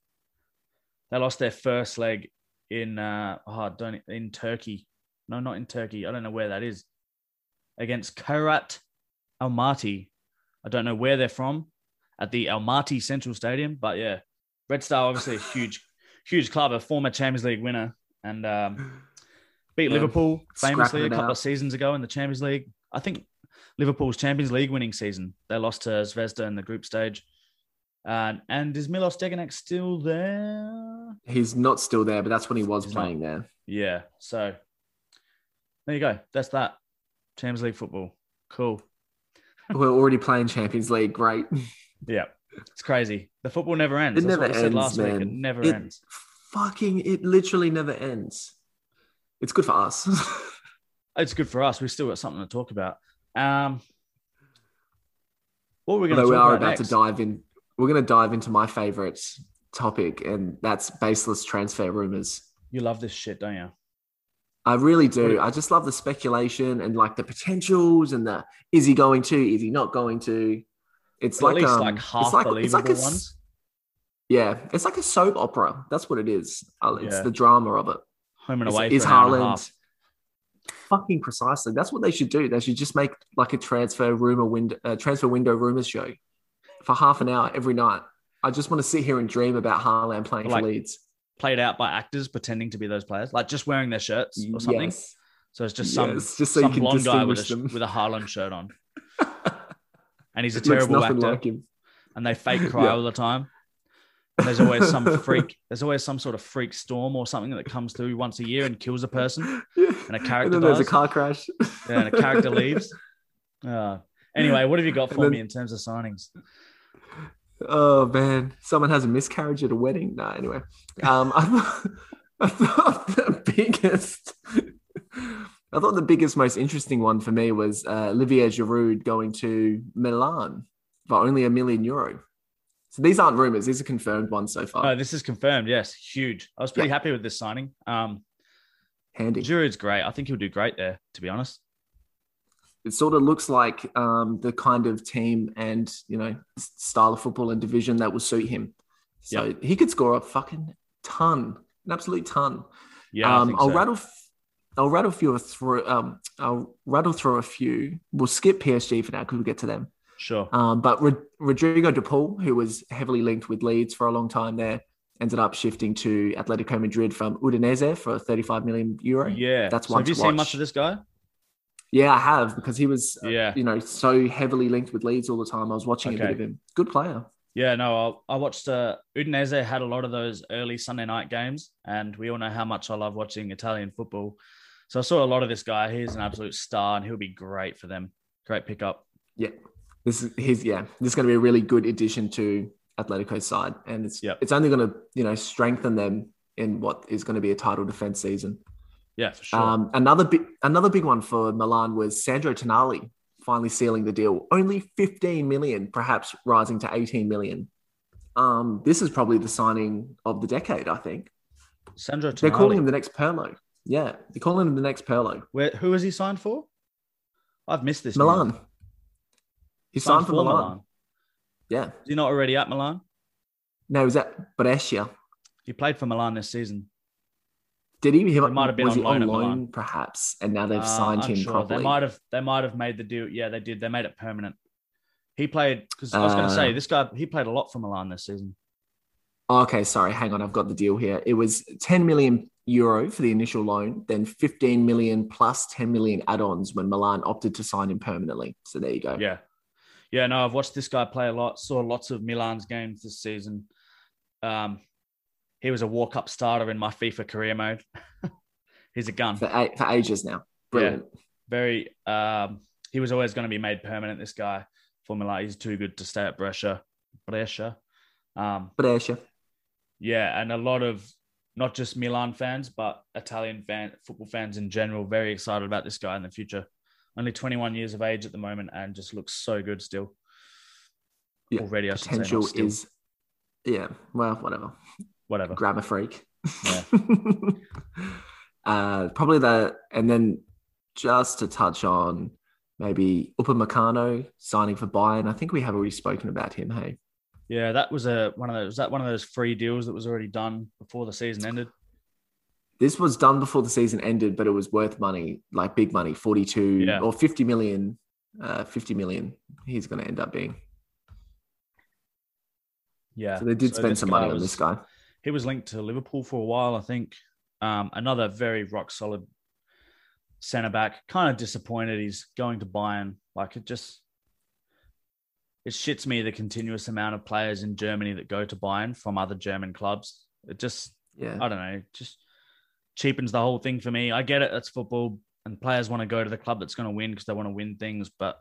They lost their first leg in uh, oh, don't in Turkey. No, not in Turkey. I don't know where that is. Against Kairat Almaty. I don't know where they're from at the Almaty Central Stadium. But yeah, Red Star obviously a huge, <laughs> huge club, a former Champions League winner, and um, beat Yeah. Liverpool famously a couple out. of seasons ago in the Champions League. I think Liverpool's Champions League winning season. They lost to Zvezda in the group stage. And and is Milos Degenek still there? He's not still there, but that's when he was He's not. playing there. Yeah. So there you go. That's that. Champions League football. Cool. <laughs> We're already playing Champions League. Great. <laughs> Yeah. It's crazy. The football never ends. It That's never what we said ends, last week. It never It- ends. Fucking, it literally never ends. It's good for us. <laughs> It's good for us. We've still got something to talk about. Um, what were we going Although talk we are about, about to dive in, we're going to dive into my favorite topic, and that's baseless transfer rumors. You love this shit, don't you? I really do. I just love the speculation and like the potentials and the is he going to, is he not going to? It's like um, like half it's like, it's like a, ones. Yeah, it's like a soap opera. That's what it is. It's Yeah. the drama of it. Home and away is for an hour and a Haaland half. fucking precisely? That's what they should do. They should just make like a transfer rumor window, uh, transfer window rumors show for half an hour every night. I just want to sit here and dream about Haaland playing Like- for Leeds. played out by actors pretending to be those players, like just wearing their shirts or something. Yes. So it's just some Yes, just so you some can blonde guy with a, distinguish them. with a Haaland shirt on, <laughs> and he's a terrible actor, like him. and they fake <laughs> cry Yeah. all the time. And there's always some <laughs> freak. There's always some sort of freak storm or something that comes through once a year and kills a person, Yeah. and a character And there's a car crash. Yeah, and a character leaves. Uh, anyway, what have you got for then- me in terms of signings? Oh man, someone has a miscarriage at a wedding. No, anyway, um, I, thought, <laughs> I thought the biggest, I thought the biggest, most interesting one for me was uh, Olivier Giroud going to Milan for only a million euro. So these aren't rumors; these are confirmed ones so far. Oh, this is confirmed. Yes, huge. I was pretty happy with this signing. Um, Handy. Giroud's great. I think he'll do great there. To be honest. It sort of looks like um, the kind of team and you know style of football and division that will suit him. So he could score a fucking ton, an absolute ton. Yeah, I um, think I'll so. rattle. I'll rattle through through. Um, I'll rattle through a few. We'll skip PSG for now because we'll get to them. Sure. Um, but Rod- Rodrigo De Paul, who was heavily linked with Leeds for a long time there, ended up shifting to Atletico Madrid from Udinese for 35 million euro. Yeah, that's so one Have you to seen much of this guy? Yeah, I have because he was, uh, you know, so heavily linked with Leeds all the time. I was watching a bit of him. Good player. Yeah, no, I, I watched. Uh, Udinese had a lot of those early Sunday night games, and we all know how much I love watching Italian football. So I saw a lot of this guy. He's an absolute star, and he'll be great for them. Great pickup. Yeah, this is his. Yeah, this is going to be a really good addition to Atletico's side, and it's Yep. it's only going to you know strengthen them in what is going to be a title defense season. Yeah, for sure. Um, another big another big one for Milan was Sandro Tonali finally sealing the deal. Only 15 million, perhaps rising to 18 million. Um, this is probably the signing of the decade, I think. Sandro They're calling him the next Pirlo. Yeah, they're calling him the next Pirlo. Where, who is he signed for? I've missed this. Milan. news. He signed, for Milan. Yeah. Is he not already at Milan? No, he's at Brescia. He played for Milan this season. Did he? he might have been was on he loan on loan, perhaps, and now they've Uh, signed him unsure. properly. They might have. They might have made the deal. Yeah, they did. They made it permanent. He played because I was going to Uh, say this guy. He played a lot for Milan this season. Okay, sorry, hang on, I've got the deal here. It was 10 million euro for the initial loan, then 15 million plus 10 million add-ons when Milan opted to sign him permanently. So there you go. Yeah. Yeah, no, I've watched this guy play a lot. Saw lots of Milan's games this season. Um, he was a walk-up starter in my FIFA career mode. <laughs> He's a gun. For, for ages now. Brilliant. Very. Um, he was always going to be made permanent. This guy Formula. He's too good to stay at Brescia. Brescia. Um, Brescia. yeah, and a lot of not just Milan fans, but Italian fan football fans in general, very excited about this guy in the future. Only 21 years of age at the moment, and just looks so good still. Yeah, Already, I Potential is, yeah, well, whatever. Whatever. Grammar freak. Yeah. <laughs> uh, probably the, and then just to touch on maybe Upamecano signing for Bayern. I think we have already spoken about him. Hey, Yeah, that was a one of those. Was that one of those free deals that was already done before the season ended? this was done before the season ended, but it was worth money, like big money, 42 Yeah. or 50 million. Uh, 50 million he's going to end up being. Yeah. So they did So spend some money on this guy. He was linked to Liverpool for a while, I think. Um, another very rock solid centre back. Kind of disappointed he's going to Bayern. Like it just it shits me the continuous amount of players in Germany that go to Bayern from other German clubs. It just Yeah. I don't know, just cheapens the whole thing for me. I get it, it's football, and players want to go to the club that's going to win because they want to win things. But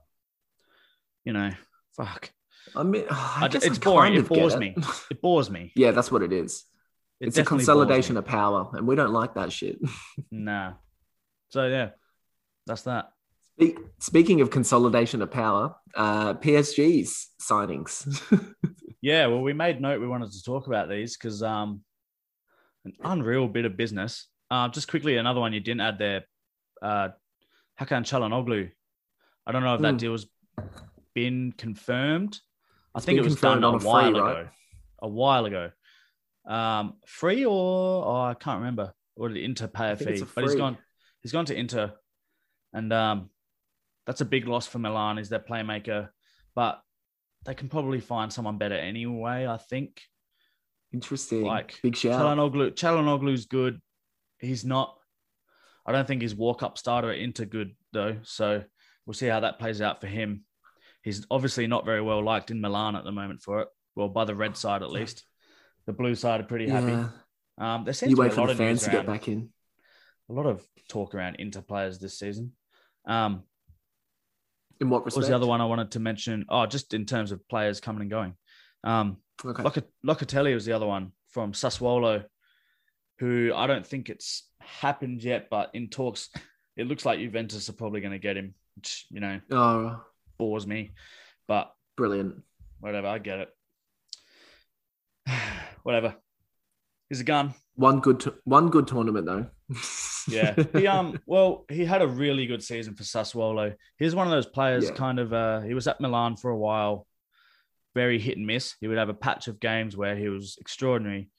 you know, fuck, I mean, <sighs> I I- it's I boring. It bores me. <laughs> it bores me. yeah, that's what it is. It it's a consolidation of power, and we don't like that shit. <laughs> Nah. So yeah, that's that. Speak- Speaking of consolidation of power, uh, PSG's signings. <laughs> Yeah, well, we made note we wanted to talk about these because um, an unreal bit of business. Uh, just quickly, another one you didn't add there, uh, Hakan Çalhanoğlu. I don't know if that Hmm. deal's been confirmed. I think it was done a free, while right? ago. A while ago. Um, free or oh, I can't remember. Or did Inter pay a fee? a But he's gone. He's gone to Inter, and um, that's a big loss for Milan. Is their playmaker, but they can probably find someone better anyway. I think. Interesting. Like, big shout. Çalhanoğlu, Çalhanoğlu's good. He's not. I don't think his walk up starter at Inter good though. So we'll see how that plays out for him. He's obviously not very well liked in Milan at the moment for it. Well, by the red side at least. The blue side are pretty happy. Yeah. Um, there seems You to be wait a for lot the of fans to get back in. a lot of talk around Inter players this season. Um, In what what respect? was the other one I wanted to mention? Oh, just in terms of players coming and going. Um, Okay. Loc- Locatelli was the other one from Sassuolo, who I don't think it's happened yet, but in talks, it looks like Juventus are probably going to get him, which, you know, Oh, bores me. But brilliant. whatever, I get it. <sighs> whatever. He's a gun. One good, one good tournament though. <laughs> Yeah. He um <laughs> well, he had a really good season for Sassuolo. He's one of those players Yeah. kind of uh he was at Milan for a while, very hit and miss. He would have a patch of games where he was extraordinary,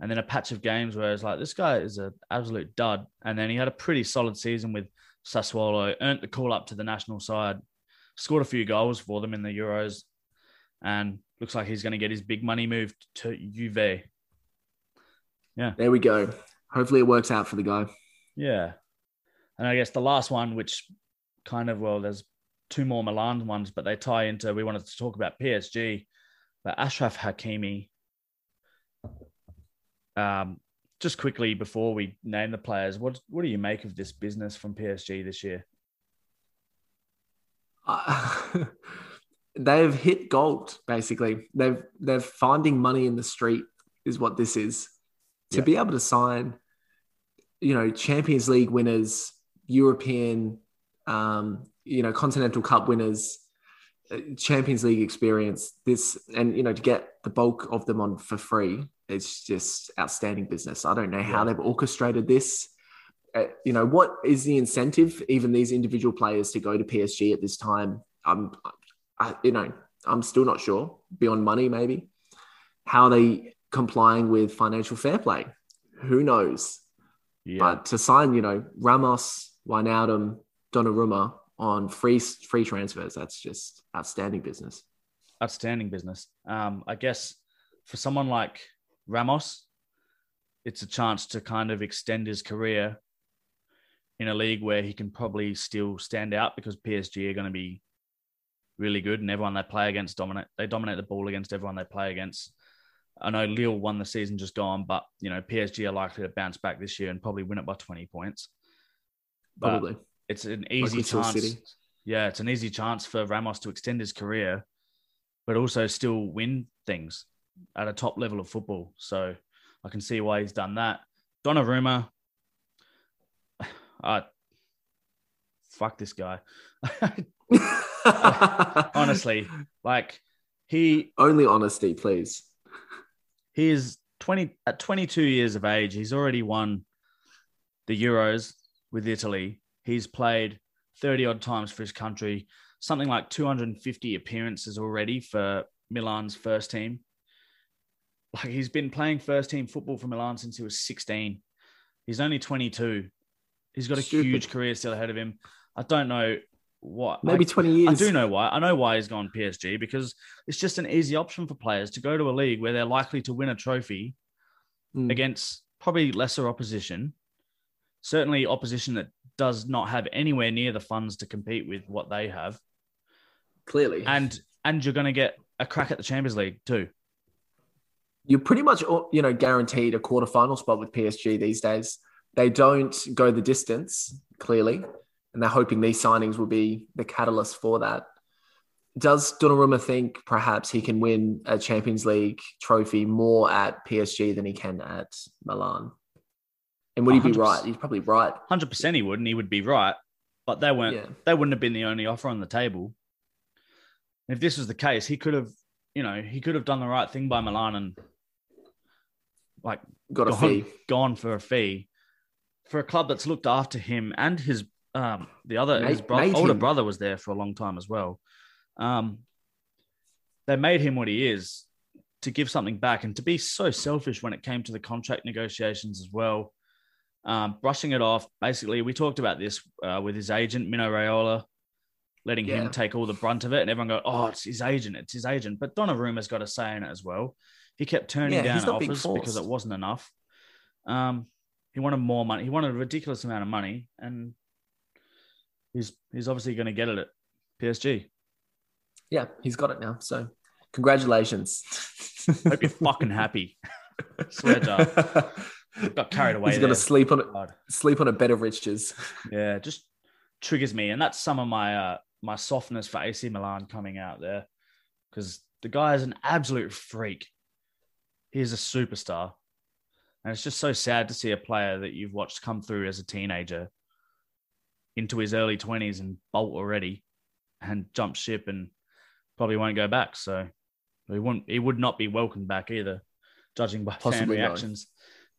and then a patch of games where it's like this guy is an absolute dud. And then he had a pretty solid season with Sassuolo, earned the call up to the national side, scored a few goals for them in the Euros, and looks like he's going to get his big money moved to Juve. Yeah, there we go. Hopefully, it works out for the guy. Yeah. And I guess the last one, which kind of, well, there's two more Milan ones, but they tie into, we wanted to talk about PSG, but Achraf Hakimi. Um, just quickly before we name the players, what what do you make of this business from PSG this year? Uh, <laughs> they've hit gold basically. They've they're finding money in the street is what this is. To Yeah. be able to sign, you know, Champions League winners, European, um, you know, Continental Cup winners, uh, Champions League experience. This and you know to get the bulk of them on for free. It's just outstanding business. I don't know how Yeah. they've orchestrated this you know, what is the incentive, even these individual players, to go to PSG at this time? I'm, I, you know, I'm still not sure. Beyond money, maybe. How are they complying with financial fair play? Who knows? Yeah. But to sign, you know, Ramos, Wijnaldum, Donnarumma on free free transfers, that's just outstanding business. outstanding business. Um, I guess for someone like Ramos, it's a chance to kind of extend his career in a league where he can probably still stand out because PSG are going to be really good and everyone they play against dominate. They dominate the ball against everyone they play against. I know Lille won the season just gone, but you know PSG are likely to bounce back this year and probably win it by twenty points. But Probably. it's an easy chance. Yeah, it's an easy chance for Ramos to extend his career, but also still win things at a top level of football. So I can see why he's done that. Donnarumma, uh, fuck this guy. <laughs> Honestly, like he Only honesty, please. he is 20 at 22 years of age he's already won the euros with italy. He's played 30 odd times for his country. Something like 250 appearances already for milan's first team. Like he's been playing first team football for milan since he was 16 he's only 22 he's got a Stupid. huge career still ahead of him i don't know what Maybe I- 20 years. I do know why. I know why he's gone PSG because it's just an easy option for players to go to a league where they're likely to win a trophy Mm. against probably lesser opposition, certainly opposition that does not have anywhere near the funds to compete with what they have. Clearly, and and you're going to get a crack at the Champions League too. You're pretty much you know guaranteed a quarterfinal spot with PSG these days. They don't go the distance clearly, and they're hoping these signings will be the catalyst for that. Does Donnarumma think perhaps he can win a Champions League trophy more at PSG than he can at Milan? And would he be right? He's probably right. Hundred percent, he would, and he would be right. But they weren't. Yeah. They wouldn't have been the only offer on the table. And if this was the case, he could have, you know, he could have done the right thing by Milan and like got a fee, gone for a fee for a club that's looked after him and his um the other made, his bro- older him. brother was there for a long time as well. Um, they made him what he is to give something back and to be so selfish when it came to the contract negotiations as well um, brushing it off. Basically, we talked about this uh, with his agent, Mino Raiola, letting yeah. him take all the brunt of it. And everyone go, oh, it's his agent. It's his agent. But Donnarumma's got a say in it as well. He kept turning yeah, down offers because it wasn't enough. Um, he wanted more money. He wanted a ridiculous amount of money. And he's he's obviously going to get it at PSG. Yeah, he's got it now. So congratulations. <laughs> Hope you're fucking happy. <laughs> Swear to <laughs> got carried away. He's going to sleep on it. Sleep on a bed of riches. Yeah, just triggers me, and that's some of my uh, my softness for AC Milan coming out there, because the guy is an absolute freak. He is a superstar, and it's just so sad to see a player that you've watched come through as a teenager into his early twenties and bolt already, and jump ship, and probably won't go back. So he wouldn't. He would not be welcomed back either, judging by Possibly fan reactions.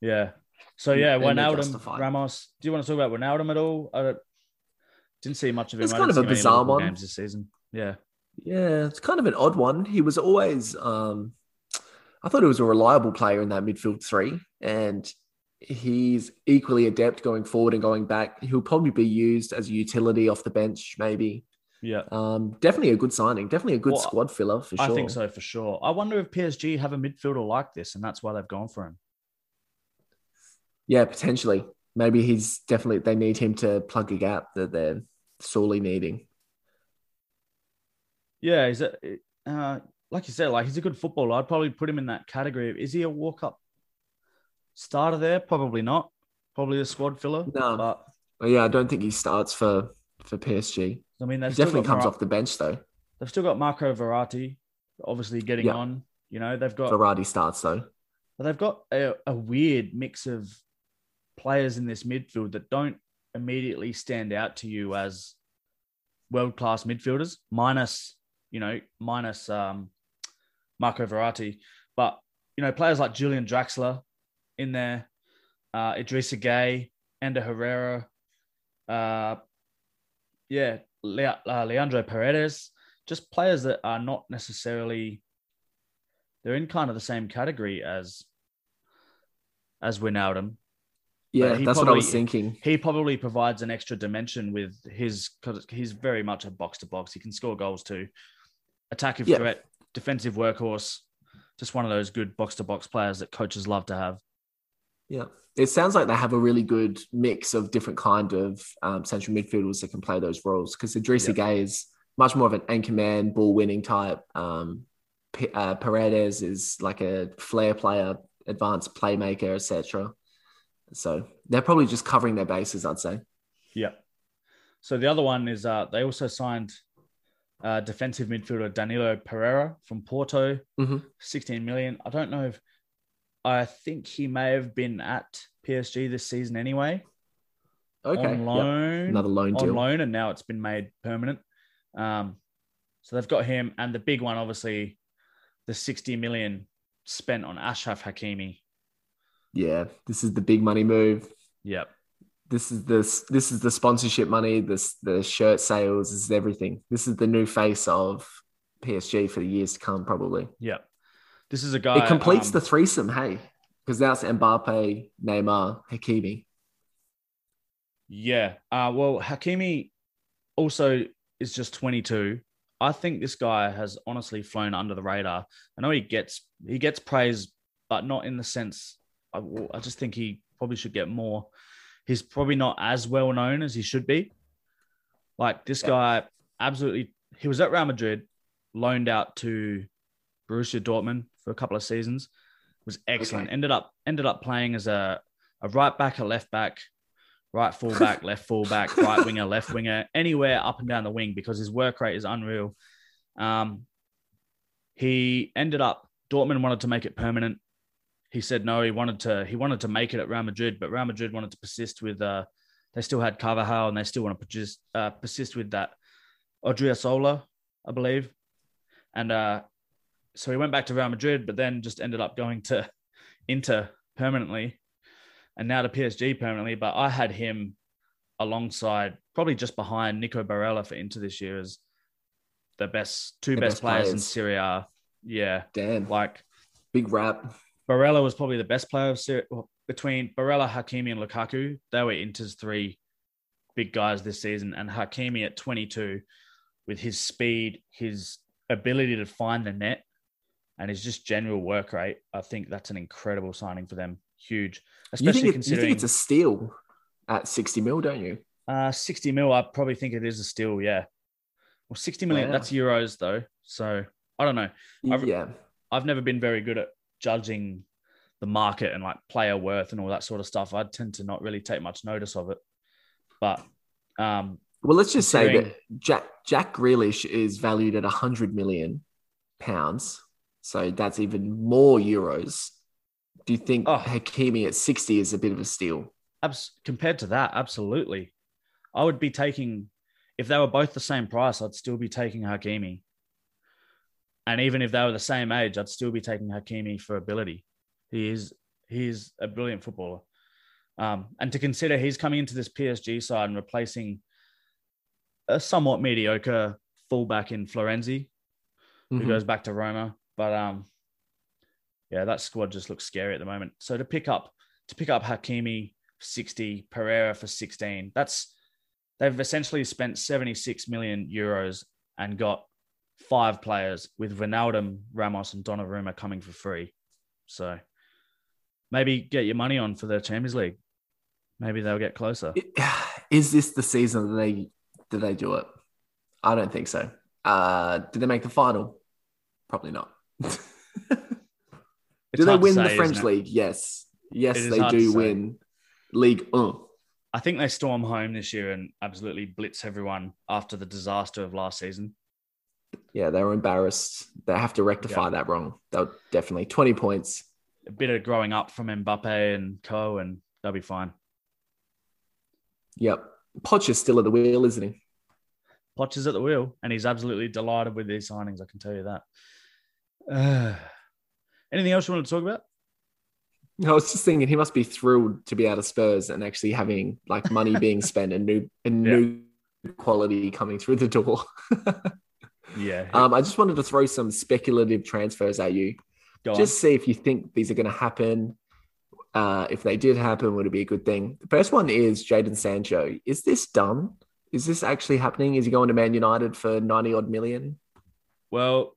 Yeah. So yeah, Wijnaldum, Ramos. Do you want to talk about Wijnaldum at all? I didn't see much of him. It's kind of a bizarre one. Games this season. Yeah. Yeah, it's kind of an odd one. He was always, um, I thought he was a reliable player in that midfield three, and he's equally adept going forward and going back. He'll probably be used as a utility off the bench, maybe. Yeah. Um, definitely a good signing. Definitely a good well, squad filler for sure. I think so for sure. I wonder if PSG have a midfielder like this, and that's why they've gone for him. Yeah, potentially. Maybe he's definitely they need him to plug a gap that they're sorely needing. Yeah, he's a, uh, like you said, like he's a good footballer. I'd probably put him in that category. Of, is he a walk up starter there? Probably not. Probably a squad filler. No, but yeah, I don't think he starts for for PSG. I mean, he definitely comes Mar- off the bench though. They've still got Marco Verratti, obviously getting on. You know, they've got Verratti starts though. But they've got a, a weird mix of players in this midfield that don't immediately stand out to you as world class midfielders, minus, you know, minus um, Marco Verratti. But, you know, players like Julian Draxler in there, uh, Idrissa Gueye, Ander Herrera, uh, yeah, Le- uh, Leandro Paredes, just players that are not necessarily, they're in kind of the same category as as Wijnaldum, yeah, that's probably, what I was thinking. He probably provides an extra dimension with his because he's very much a box to box. He can score goals too. Attacking yeah. threat, defensive workhorse, just one of those good box to box players that coaches love to have. Yeah, it sounds like they have a really good mix of different kind of um, central midfielders that can play those roles. Because Idrissa yeah. Gueye is much more of an anchor man, ball winning type. Um, P- uh, Paredes is like a flair player, advanced playmaker, etc. So they're probably just covering their bases, I'd say. Yeah. So the other one is uh, they also signed uh, defensive midfielder Danilo Pereira from Porto, mm-hmm. 16 million. I don't know if I think he may have been at PSG this season anyway. Okay. On loan. Yep. Another loan on deal. loan, and now it's been made permanent. Um, so they've got him, and the big one, obviously, the 60 million spent on Achraf Hakimi yeah, this is the big money move. Yep. This is the this is the sponsorship money. This the shirt sales. This is everything. This is the new face of PSG for the years to come, probably. Yeah. This is a guy. It completes um, the threesome. Hey, because that's Mbappe, Neymar, Hakimi. Yeah. Uh, well, Hakimi also is just 22. I think this guy has honestly flown under the radar. I know he gets he gets praise, but not in the sense I, I just think he probably should get more. He's probably not as well known as he should be. Like this Yeah. guy, absolutely. He was at Real Madrid, loaned out to Borussia Dortmund for a couple of seasons. Was excellent. Okay. Ended up ended up playing as a a right back, a left back, right full back, <laughs> left full back, right winger, left winger, anywhere up and down the wing because his work rate is unreal. Um, he ended up Dortmund wanted to make it permanent. He said no. He wanted to. He wanted to make it at Real Madrid, but Real Madrid wanted to persist with. Uh, they still had Carvajal, and they still want to persist, uh, persist with that Odriozola, I believe. And uh, so he went back to Real Madrid, but then just ended up going to <laughs> Inter permanently, and now to PSG permanently. But I had him alongside, probably just behind Nico Barella for Inter this year as the best two The best, best players, in players. Serie A. Yeah, Damn. like Big rap. Barella was probably the best player of Serie well, between Barella, Hakimi, and Lukaku. They were Inter's three big guys this season, and Hakimi at 22, with his speed, his ability to find the net, and his just general work rate, I think that's an incredible signing for them. Huge, You especially think, it, you think it's a steal at 60 mil, don't you? uh, 60 mil. I probably think it is a steal. Yeah, well, 60 million. Wow. That's euros though, so I don't know. I've- yeah. I've never been very good at judging the market and like player worth and all that sort of stuff. I tend to not really take much notice of it. But um, Well, let's just say that Jack Jack Grealish is valued at 100 million pounds. So that's even more euros. Do you think Oh. Hakimi at 60 is a bit of a steal? abs- compared to that, absolutely, I would be taking if they were both the same price. I'd still be taking Hakimi, and even if they were the same age, I'd still be taking Hakimi for ability. He is he is a brilliant footballer. Um, and to consider he's coming into this PSG side and replacing a somewhat mediocre fullback in Florenzi, who Mhm. goes back to Roma. But um, yeah, that squad just looks scary at the moment. So to pick up to pick up Hakimi sixty, Pereira for sixteen, that's they've essentially spent seventy six million euros and got five players with Ronaldo, Ramos, and Donnarumma coming for free. So maybe get your money on for the Champions League. Maybe they'll get closer. <sighs> Is this the season that they did they do it? I don't think so. Uh, did they make the final? Probably not. <laughs> Do they win the French league? Yes. Yes, they do win League. Uh. I think they storm home this year and absolutely blitz everyone after the disaster of last season. Yeah, they were embarrassed. They have to rectify Yeah. that wrong. They'll definitely 20 points. A bit of growing up from Mbappe and Co, and they'll be fine. Yep. Poch is still at the wheel, isn't he? Poch is at the wheel, and he's absolutely delighted with these signings. I can tell you that. Uh, <sighs> anything else you want to talk about? No, I was just thinking he must be thrilled to be out of Spurs and actually having like money being <laughs> spent and new and Yeah. new quality coming through the door. <laughs> Yeah, um, I just wanted to throw some speculative transfers at you. go on. Just see if you think these are going to happen. Uh, if they did happen, would it be a good thing? The first one is Jadon Sancho. Is this done? Is this actually happening? Is he going to Man United for 90 odd million? Well,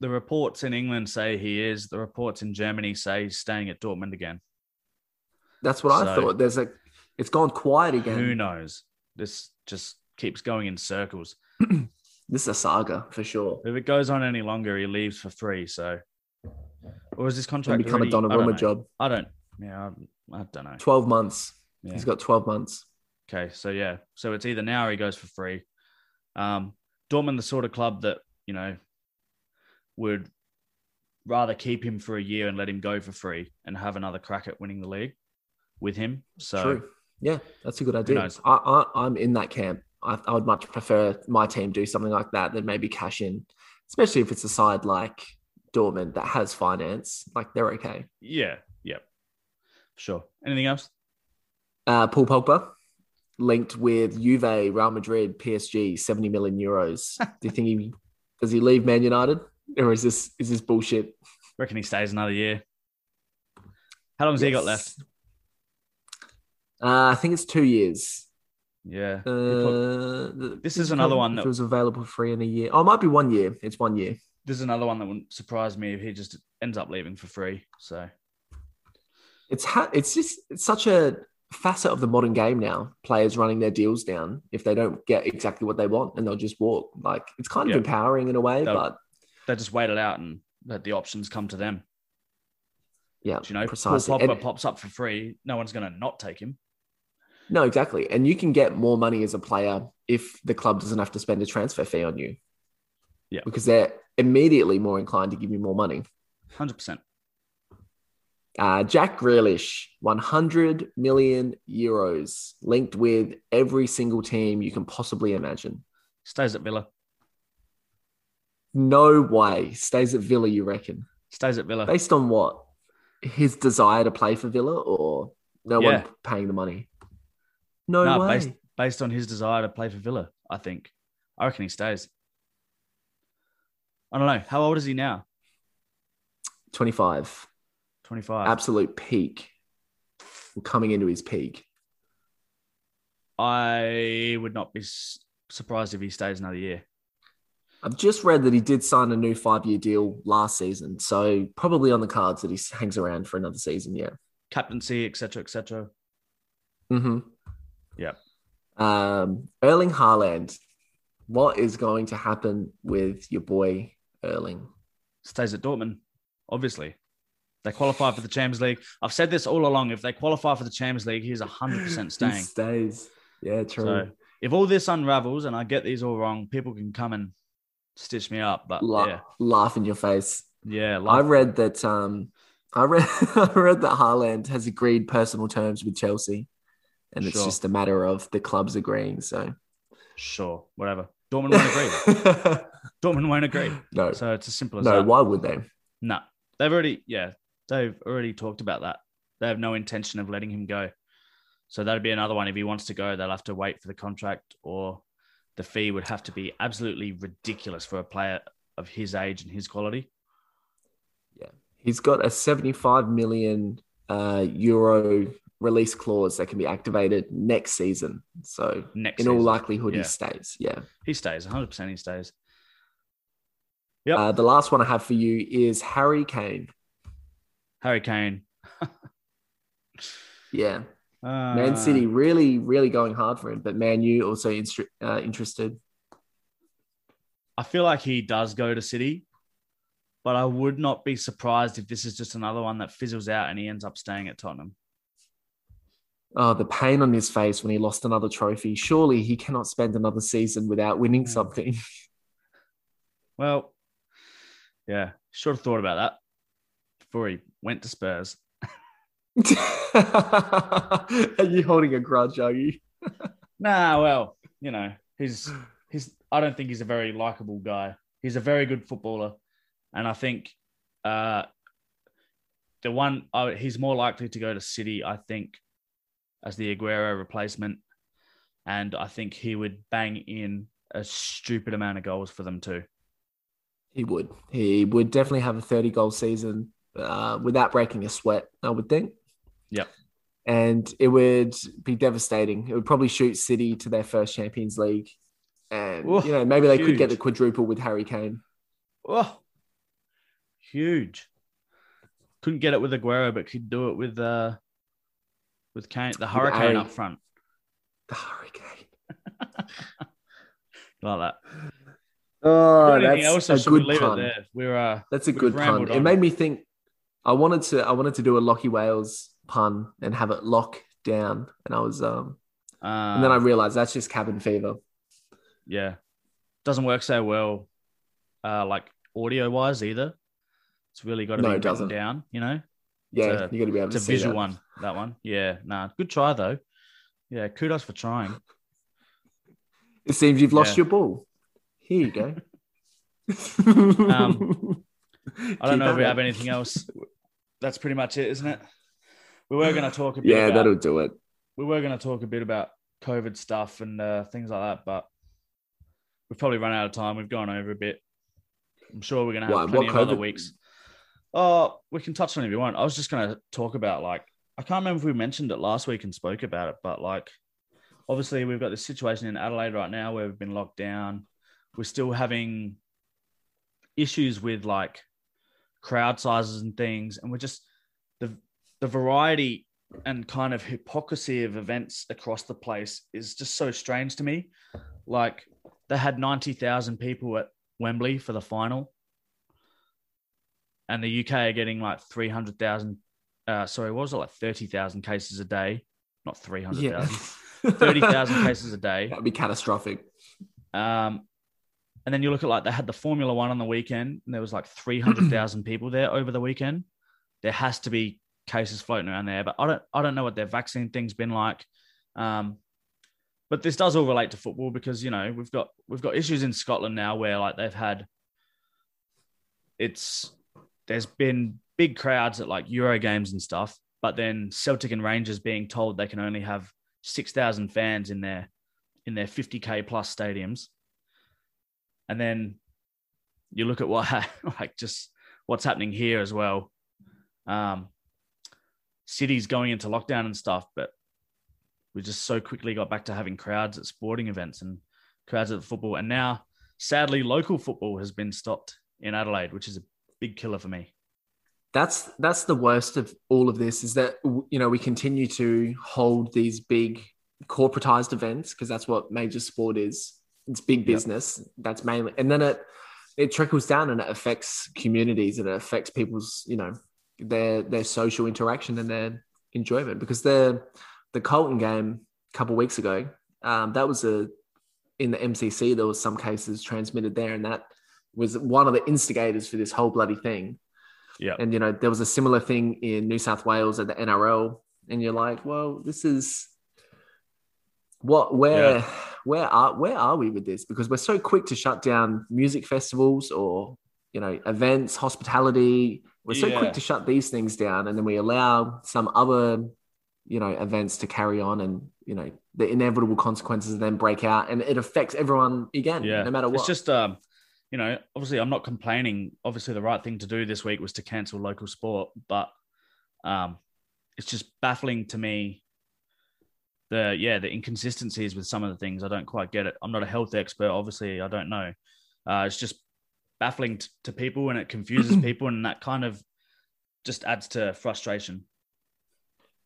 the reports in England say he is. The reports in Germany say he's staying at Dortmund again. That's what I thought. There's a, it's gone quiet again. Who knows? This just keeps going in circles. <clears throat> This is a saga for sure. If it goes on any longer, he leaves for free. So, or is this contract become a already- don't Donnarumma job. I don't. Yeah, I, I don't know. 12 months. Yeah. He's got 12 months. Okay, so yeah, so it's either now or he goes for free. Um, Dortmund, the sort of club that you know would rather keep him for a year and let him go for free and have another crack at winning the league with him. So True. Yeah, that's a good idea. I, I, I'm in that camp. I, I would much prefer my team do something like that than maybe cash in, especially if it's a side like Dortmund that has finance. Like they're okay. yeah, yeah, sure. Anything else? Uh, Paul Pogba linked with Juve, Real Madrid, PSG, 70 million euros. <laughs> do you think he does he leave Man United or is this is this bullshit? Reckon he stays another year. How long has he got left? Uh, I think it's two years. Yeah. Uh, This is another one that- was available free in a year. Oh, it might be one year. It's one year. This is another one that wouldn't surprise me if he just ends up leaving for free. So It's ha- it's just it's such a facet of the modern game now. Players running their deals down if they don't get exactly what they want, and they'll just walk. Like it's kind of Yeah. empowering in a way, They'll- but They just wait it out and let the options come to them. yeah, you know, precisely. Paul Pogba And- pops up for free. No one's going to not take him. No, exactly. And you can get more money as a player if the club doesn't have to spend a transfer fee on you. Yeah. because they're immediately more inclined to give you more money. Hundred percent. Uh, Jack Grealish, 100 million euros, linked with every single team you can possibly imagine. Stays at Villa. No way. Stays at Villa, you reckon? Stays at Villa. Based on what? His desire to play for Villa or no Yeah. one paying the money? No, No, way. based based on his desire to play for Villa. I think. I reckon he stays. I don't know. How old is he now? 25. Twenty five. Absolute peak. Coming into his peak. I would not be surprised if he stays another year. I've just read that he did sign a new five year deal last season. So probably on the cards that he <laughs> hangs around for another season. Yeah. Captaincy, etc., etc. Mm-hmm. Yep. Um, Erling Haaland, what is going to happen with your boy Erling? Stays at Dortmund. Obviously, they qualify for the Champions League. I've said this all along. If they qualify for the Champions League, he's hundred percent He staying. stays. Yeah, true. So if all this unravels and I get these all wrong, people can come and stitch me up. But La- yeah, Laugh in your face. yeah, I like, read that. Um, I read. <laughs> I read that Haaland has agreed personal terms with Chelsea, and it's Sure. just a matter of the clubs agreeing. So sure, whatever. Dortmund won't agree. <laughs> Dortmund won't agree. no, So it's as simple as that. no. that. Why would they? No, they've already, yeah, they've already talked about that. They have no intention of letting him go. So that'd be another one. If he wants to go, they'll have to wait for the contract, or the fee would have to be absolutely ridiculous for a player of his age and his quality. Yeah, he's got a 75 million uh, euro release clause that can be activated next season. So, Next, in all likelihood, Yeah. he stays. Yeah. he stays 100. percent He stays. Yep. Uh, the last one I have for you is Harry Kane. Harry Kane. <laughs> Yeah. Uh, Man City really, really going hard for him, but Man U also instru- uh, interested. I feel like he does go to City, but I would not be surprised if this is just another one that fizzles out and he ends up staying at Tottenham. Oh, the pain on his face when he lost another trophy. Surely he cannot spend another season without winning something. <laughs> Well, yeah, should have thought about that before he went to Spurs. <laughs> are you holding a grudge, are you? <laughs> Nah, well, you know, he's he's. I don't think he's a very likable guy. He's a very good footballer, and I think uh, the one uh, he's more likely to go to City. I think as the Aguero replacement, and I think he would bang in a stupid amount of goals for them too. He would. He would definitely have a 30 goal season uh, without breaking a sweat, I would think. Yep. And it would be devastating. It would probably shoot City to their first Champions League. And, Ooh, you know, maybe they could get the quadruple with Harry Kane. Oh, huge! Couldn't get it with Aguero, but could do it with uh, with Kane, the Hurricane up front, <laughs> The Hurricane. <laughs> like that. Oh, that's a good pun. We're uh, That's a good pun. It on. made me think. I wanted to. I wanted to do a Lachie Wales pun and have it lock down, and I was um, uh and then I realized that's just cabin fever. yeah, doesn't work so well, uh, like audio wise either. It's really got to No, be it doesn't. down, you know. Yeah, It's a- you got to be able It's to a see visual that. one, that one. Yeah, nah, good try though. Yeah, kudos for trying. <laughs> It seems you've lost Yeah. your ball. Here you go. <laughs> <laughs> Um, I don't know if we have anything else. That's pretty much it, isn't it? We were going to talk a bit. Yeah, about, that'll do it. we were going to talk a bit about COVID stuff and uh, things like that, but we've probably run out of time. We've gone over a bit. I'm sure we're going to have Why? plenty What of other weeks. Oh, we can touch on it if you want. I was just going to talk about like I can't remember if we mentioned it last week and spoke about it, but like obviously we've got this situation in Adelaide right now where we've been locked down. We're still having issues with like crowd sizes and things, and we're just the the variety and kind of hypocrisy of events across the place is just so strange to me. Like they had 90,000 people at Wembley for the final. And the UK are getting like 300,000. Uh, sorry, what was it like 30,000 cases a day? Not 300,000. Yeah. <laughs> 30,000 cases a day. That would be catastrophic. Um, and then you look at like they had the Formula One on the weekend, and there was like 300,000 <clears throat> people there over the weekend. There has to be cases floating around there, but I don't I don't know what their vaccine thing's been like. Um, but this does all relate to football because you know we've got we've got issues in Scotland now where like they've had it's there's been big crowds at like Euro games and stuff, but then Celtic and Rangers being told they can only have six thousand fans in their in their fifty k plus stadiums, and then you look at what <laughs> like just what's happening here as well. Um, cities going into lockdown and stuff, but we just so quickly got back to having crowds at sporting events and crowds at football. And now, sadly, local football has been stopped in Adelaide, which is a big killer for me. That's that's the worst of all of this is that you know we continue to hold these big corporatized events because that's what major sport is. It's big business. Yep. That's mainly, and then it it trickles down and it affects communities and it affects people's you know their their social interaction and their enjoyment because the the Colton game a couple weeks ago um, that was a in the MCG there was some cases transmitted there and that was one of the instigators for this whole bloody thing. Yeah. And you know there was a similar thing in New South Wales at the NRL and you're like, well, this is what where yeah. where are where are we with this? Because we're so quick to shut down music festivals or you know events, hospitality, we're so yeah. quick to shut these things down, and then we allow some other, you know, events to carry on, and you know, the inevitable consequences then break out, and it affects everyone again, yeah. no matter what. It's just, um, you know, obviously, I'm not complaining. Obviously, the right thing to do this week was to cancel local sport, but um, it's just baffling to me. The yeah, the inconsistencies with some of the things I don't quite get it. I'm not a health expert, obviously, I don't know. Uh, it's just baffling t- to people and it confuses <clears throat> people and that kind of just adds to frustration.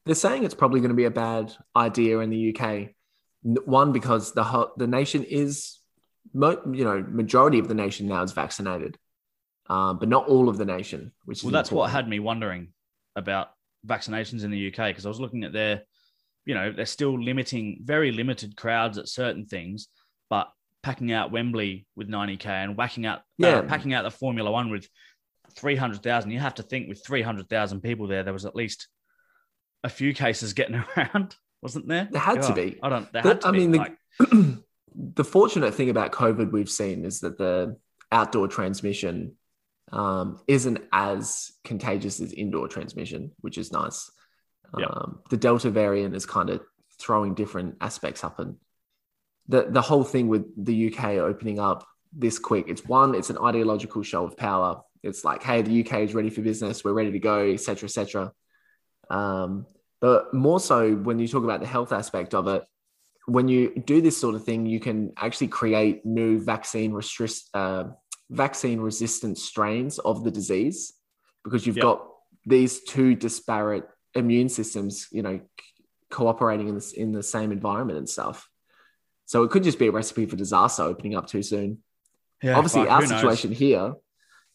They're saying it's probably going to be a bad idea in the UK. One because the ho- the nation is, mo- you know, majority of the nation now is vaccinated, um, but not all of the nation. Which well, that's important. what had me wondering about vaccinations in the UK because I was looking at their, you know, they're still limiting very limited crowds at certain things, but packing out Wembley with 90k and whacking out uh, yeah. Uh, packing out the Formula One with 300,000. You have to think with 300,000 people there, there was at least a few cases getting <laughs> around, wasn't there? There had to be. I don't. There had to I be, mean, like... <clears throat> <clears throat> the, fortunate thing about COVID we've seen is that the outdoor transmission um, isn't as contagious as indoor transmission, which is nice. Yep. Um, the Delta variant is kind of throwing different aspects up and the the whole thing with the UK opening up this quick. It's one, it's an ideological show of power. It's like, hey, the UK is ready for business. We're ready to go, etc., etc. Um, but more so when you talk about the health aspect of it, when you do this sort of thing, you can actually create new vaccine restrict uh, vaccine resistant strains of the disease because you've yep. got these two disparate immune systems, you know, cooperating in this in the same environment and stuff. So it could just be a recipe for disaster opening up too soon. Yeah, Obviously, fuck, our situation knows? here,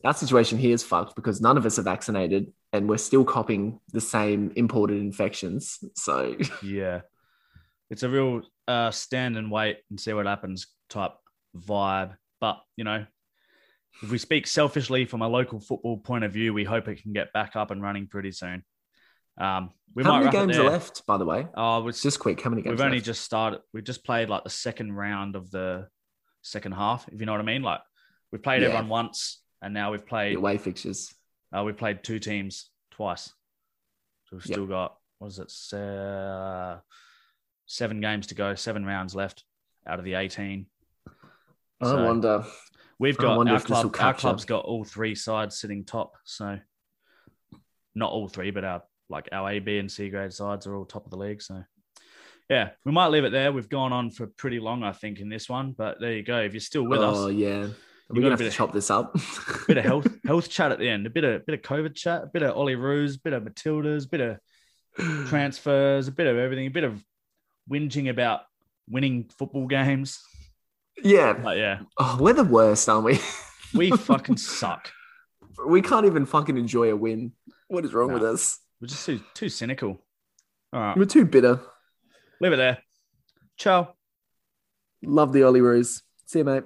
our situation here is fucked because none of us are vaccinated and we're still copying the same imported infections. So <laughs> yeah, it's a real uh, stand and wait and see what happens type vibe. But you know, if we speak selfishly from a local football point of view, we hope it can get back up and running pretty soon. Um, we how many games are left, by the way? Oh, it's just quick. How many games? We've only just started. We just played like the second round of the second half. If you know what I mean. Like we've played yeah. everyone once, and now we've played away fixtures. Uh, we played two teams twice. So we've yep. still got what is it? Uh, seven games to go. Seven rounds left out of the eighteen. I so wonder. We've got wonder our club. Our club's got all three sides sitting top. So not all three, but our like our A, B, and C grade sides are all top of the league. So yeah, we might leave it there. We've gone on for pretty long, I think, in this one. But there you go. If you're still with oh, us, oh yeah, we're gonna have to of, chop this up. <laughs> bit of health <laughs> health chat at the end. A bit of bit of COVID chat. A bit of Olyroos. Bit of Matildas. A Bit of <sighs> transfers, a bit of everything, a bit of whinging about winning football games. Yeah. But yeah, Oh, we're the worst, aren't we? <laughs> we <laughs> fucking suck. we can't even fucking enjoy a win. What is wrong No. with us? We're just too too cynical. All right, We're too bitter. leave it there. Ciao. Love the Olyroos. See you, mate.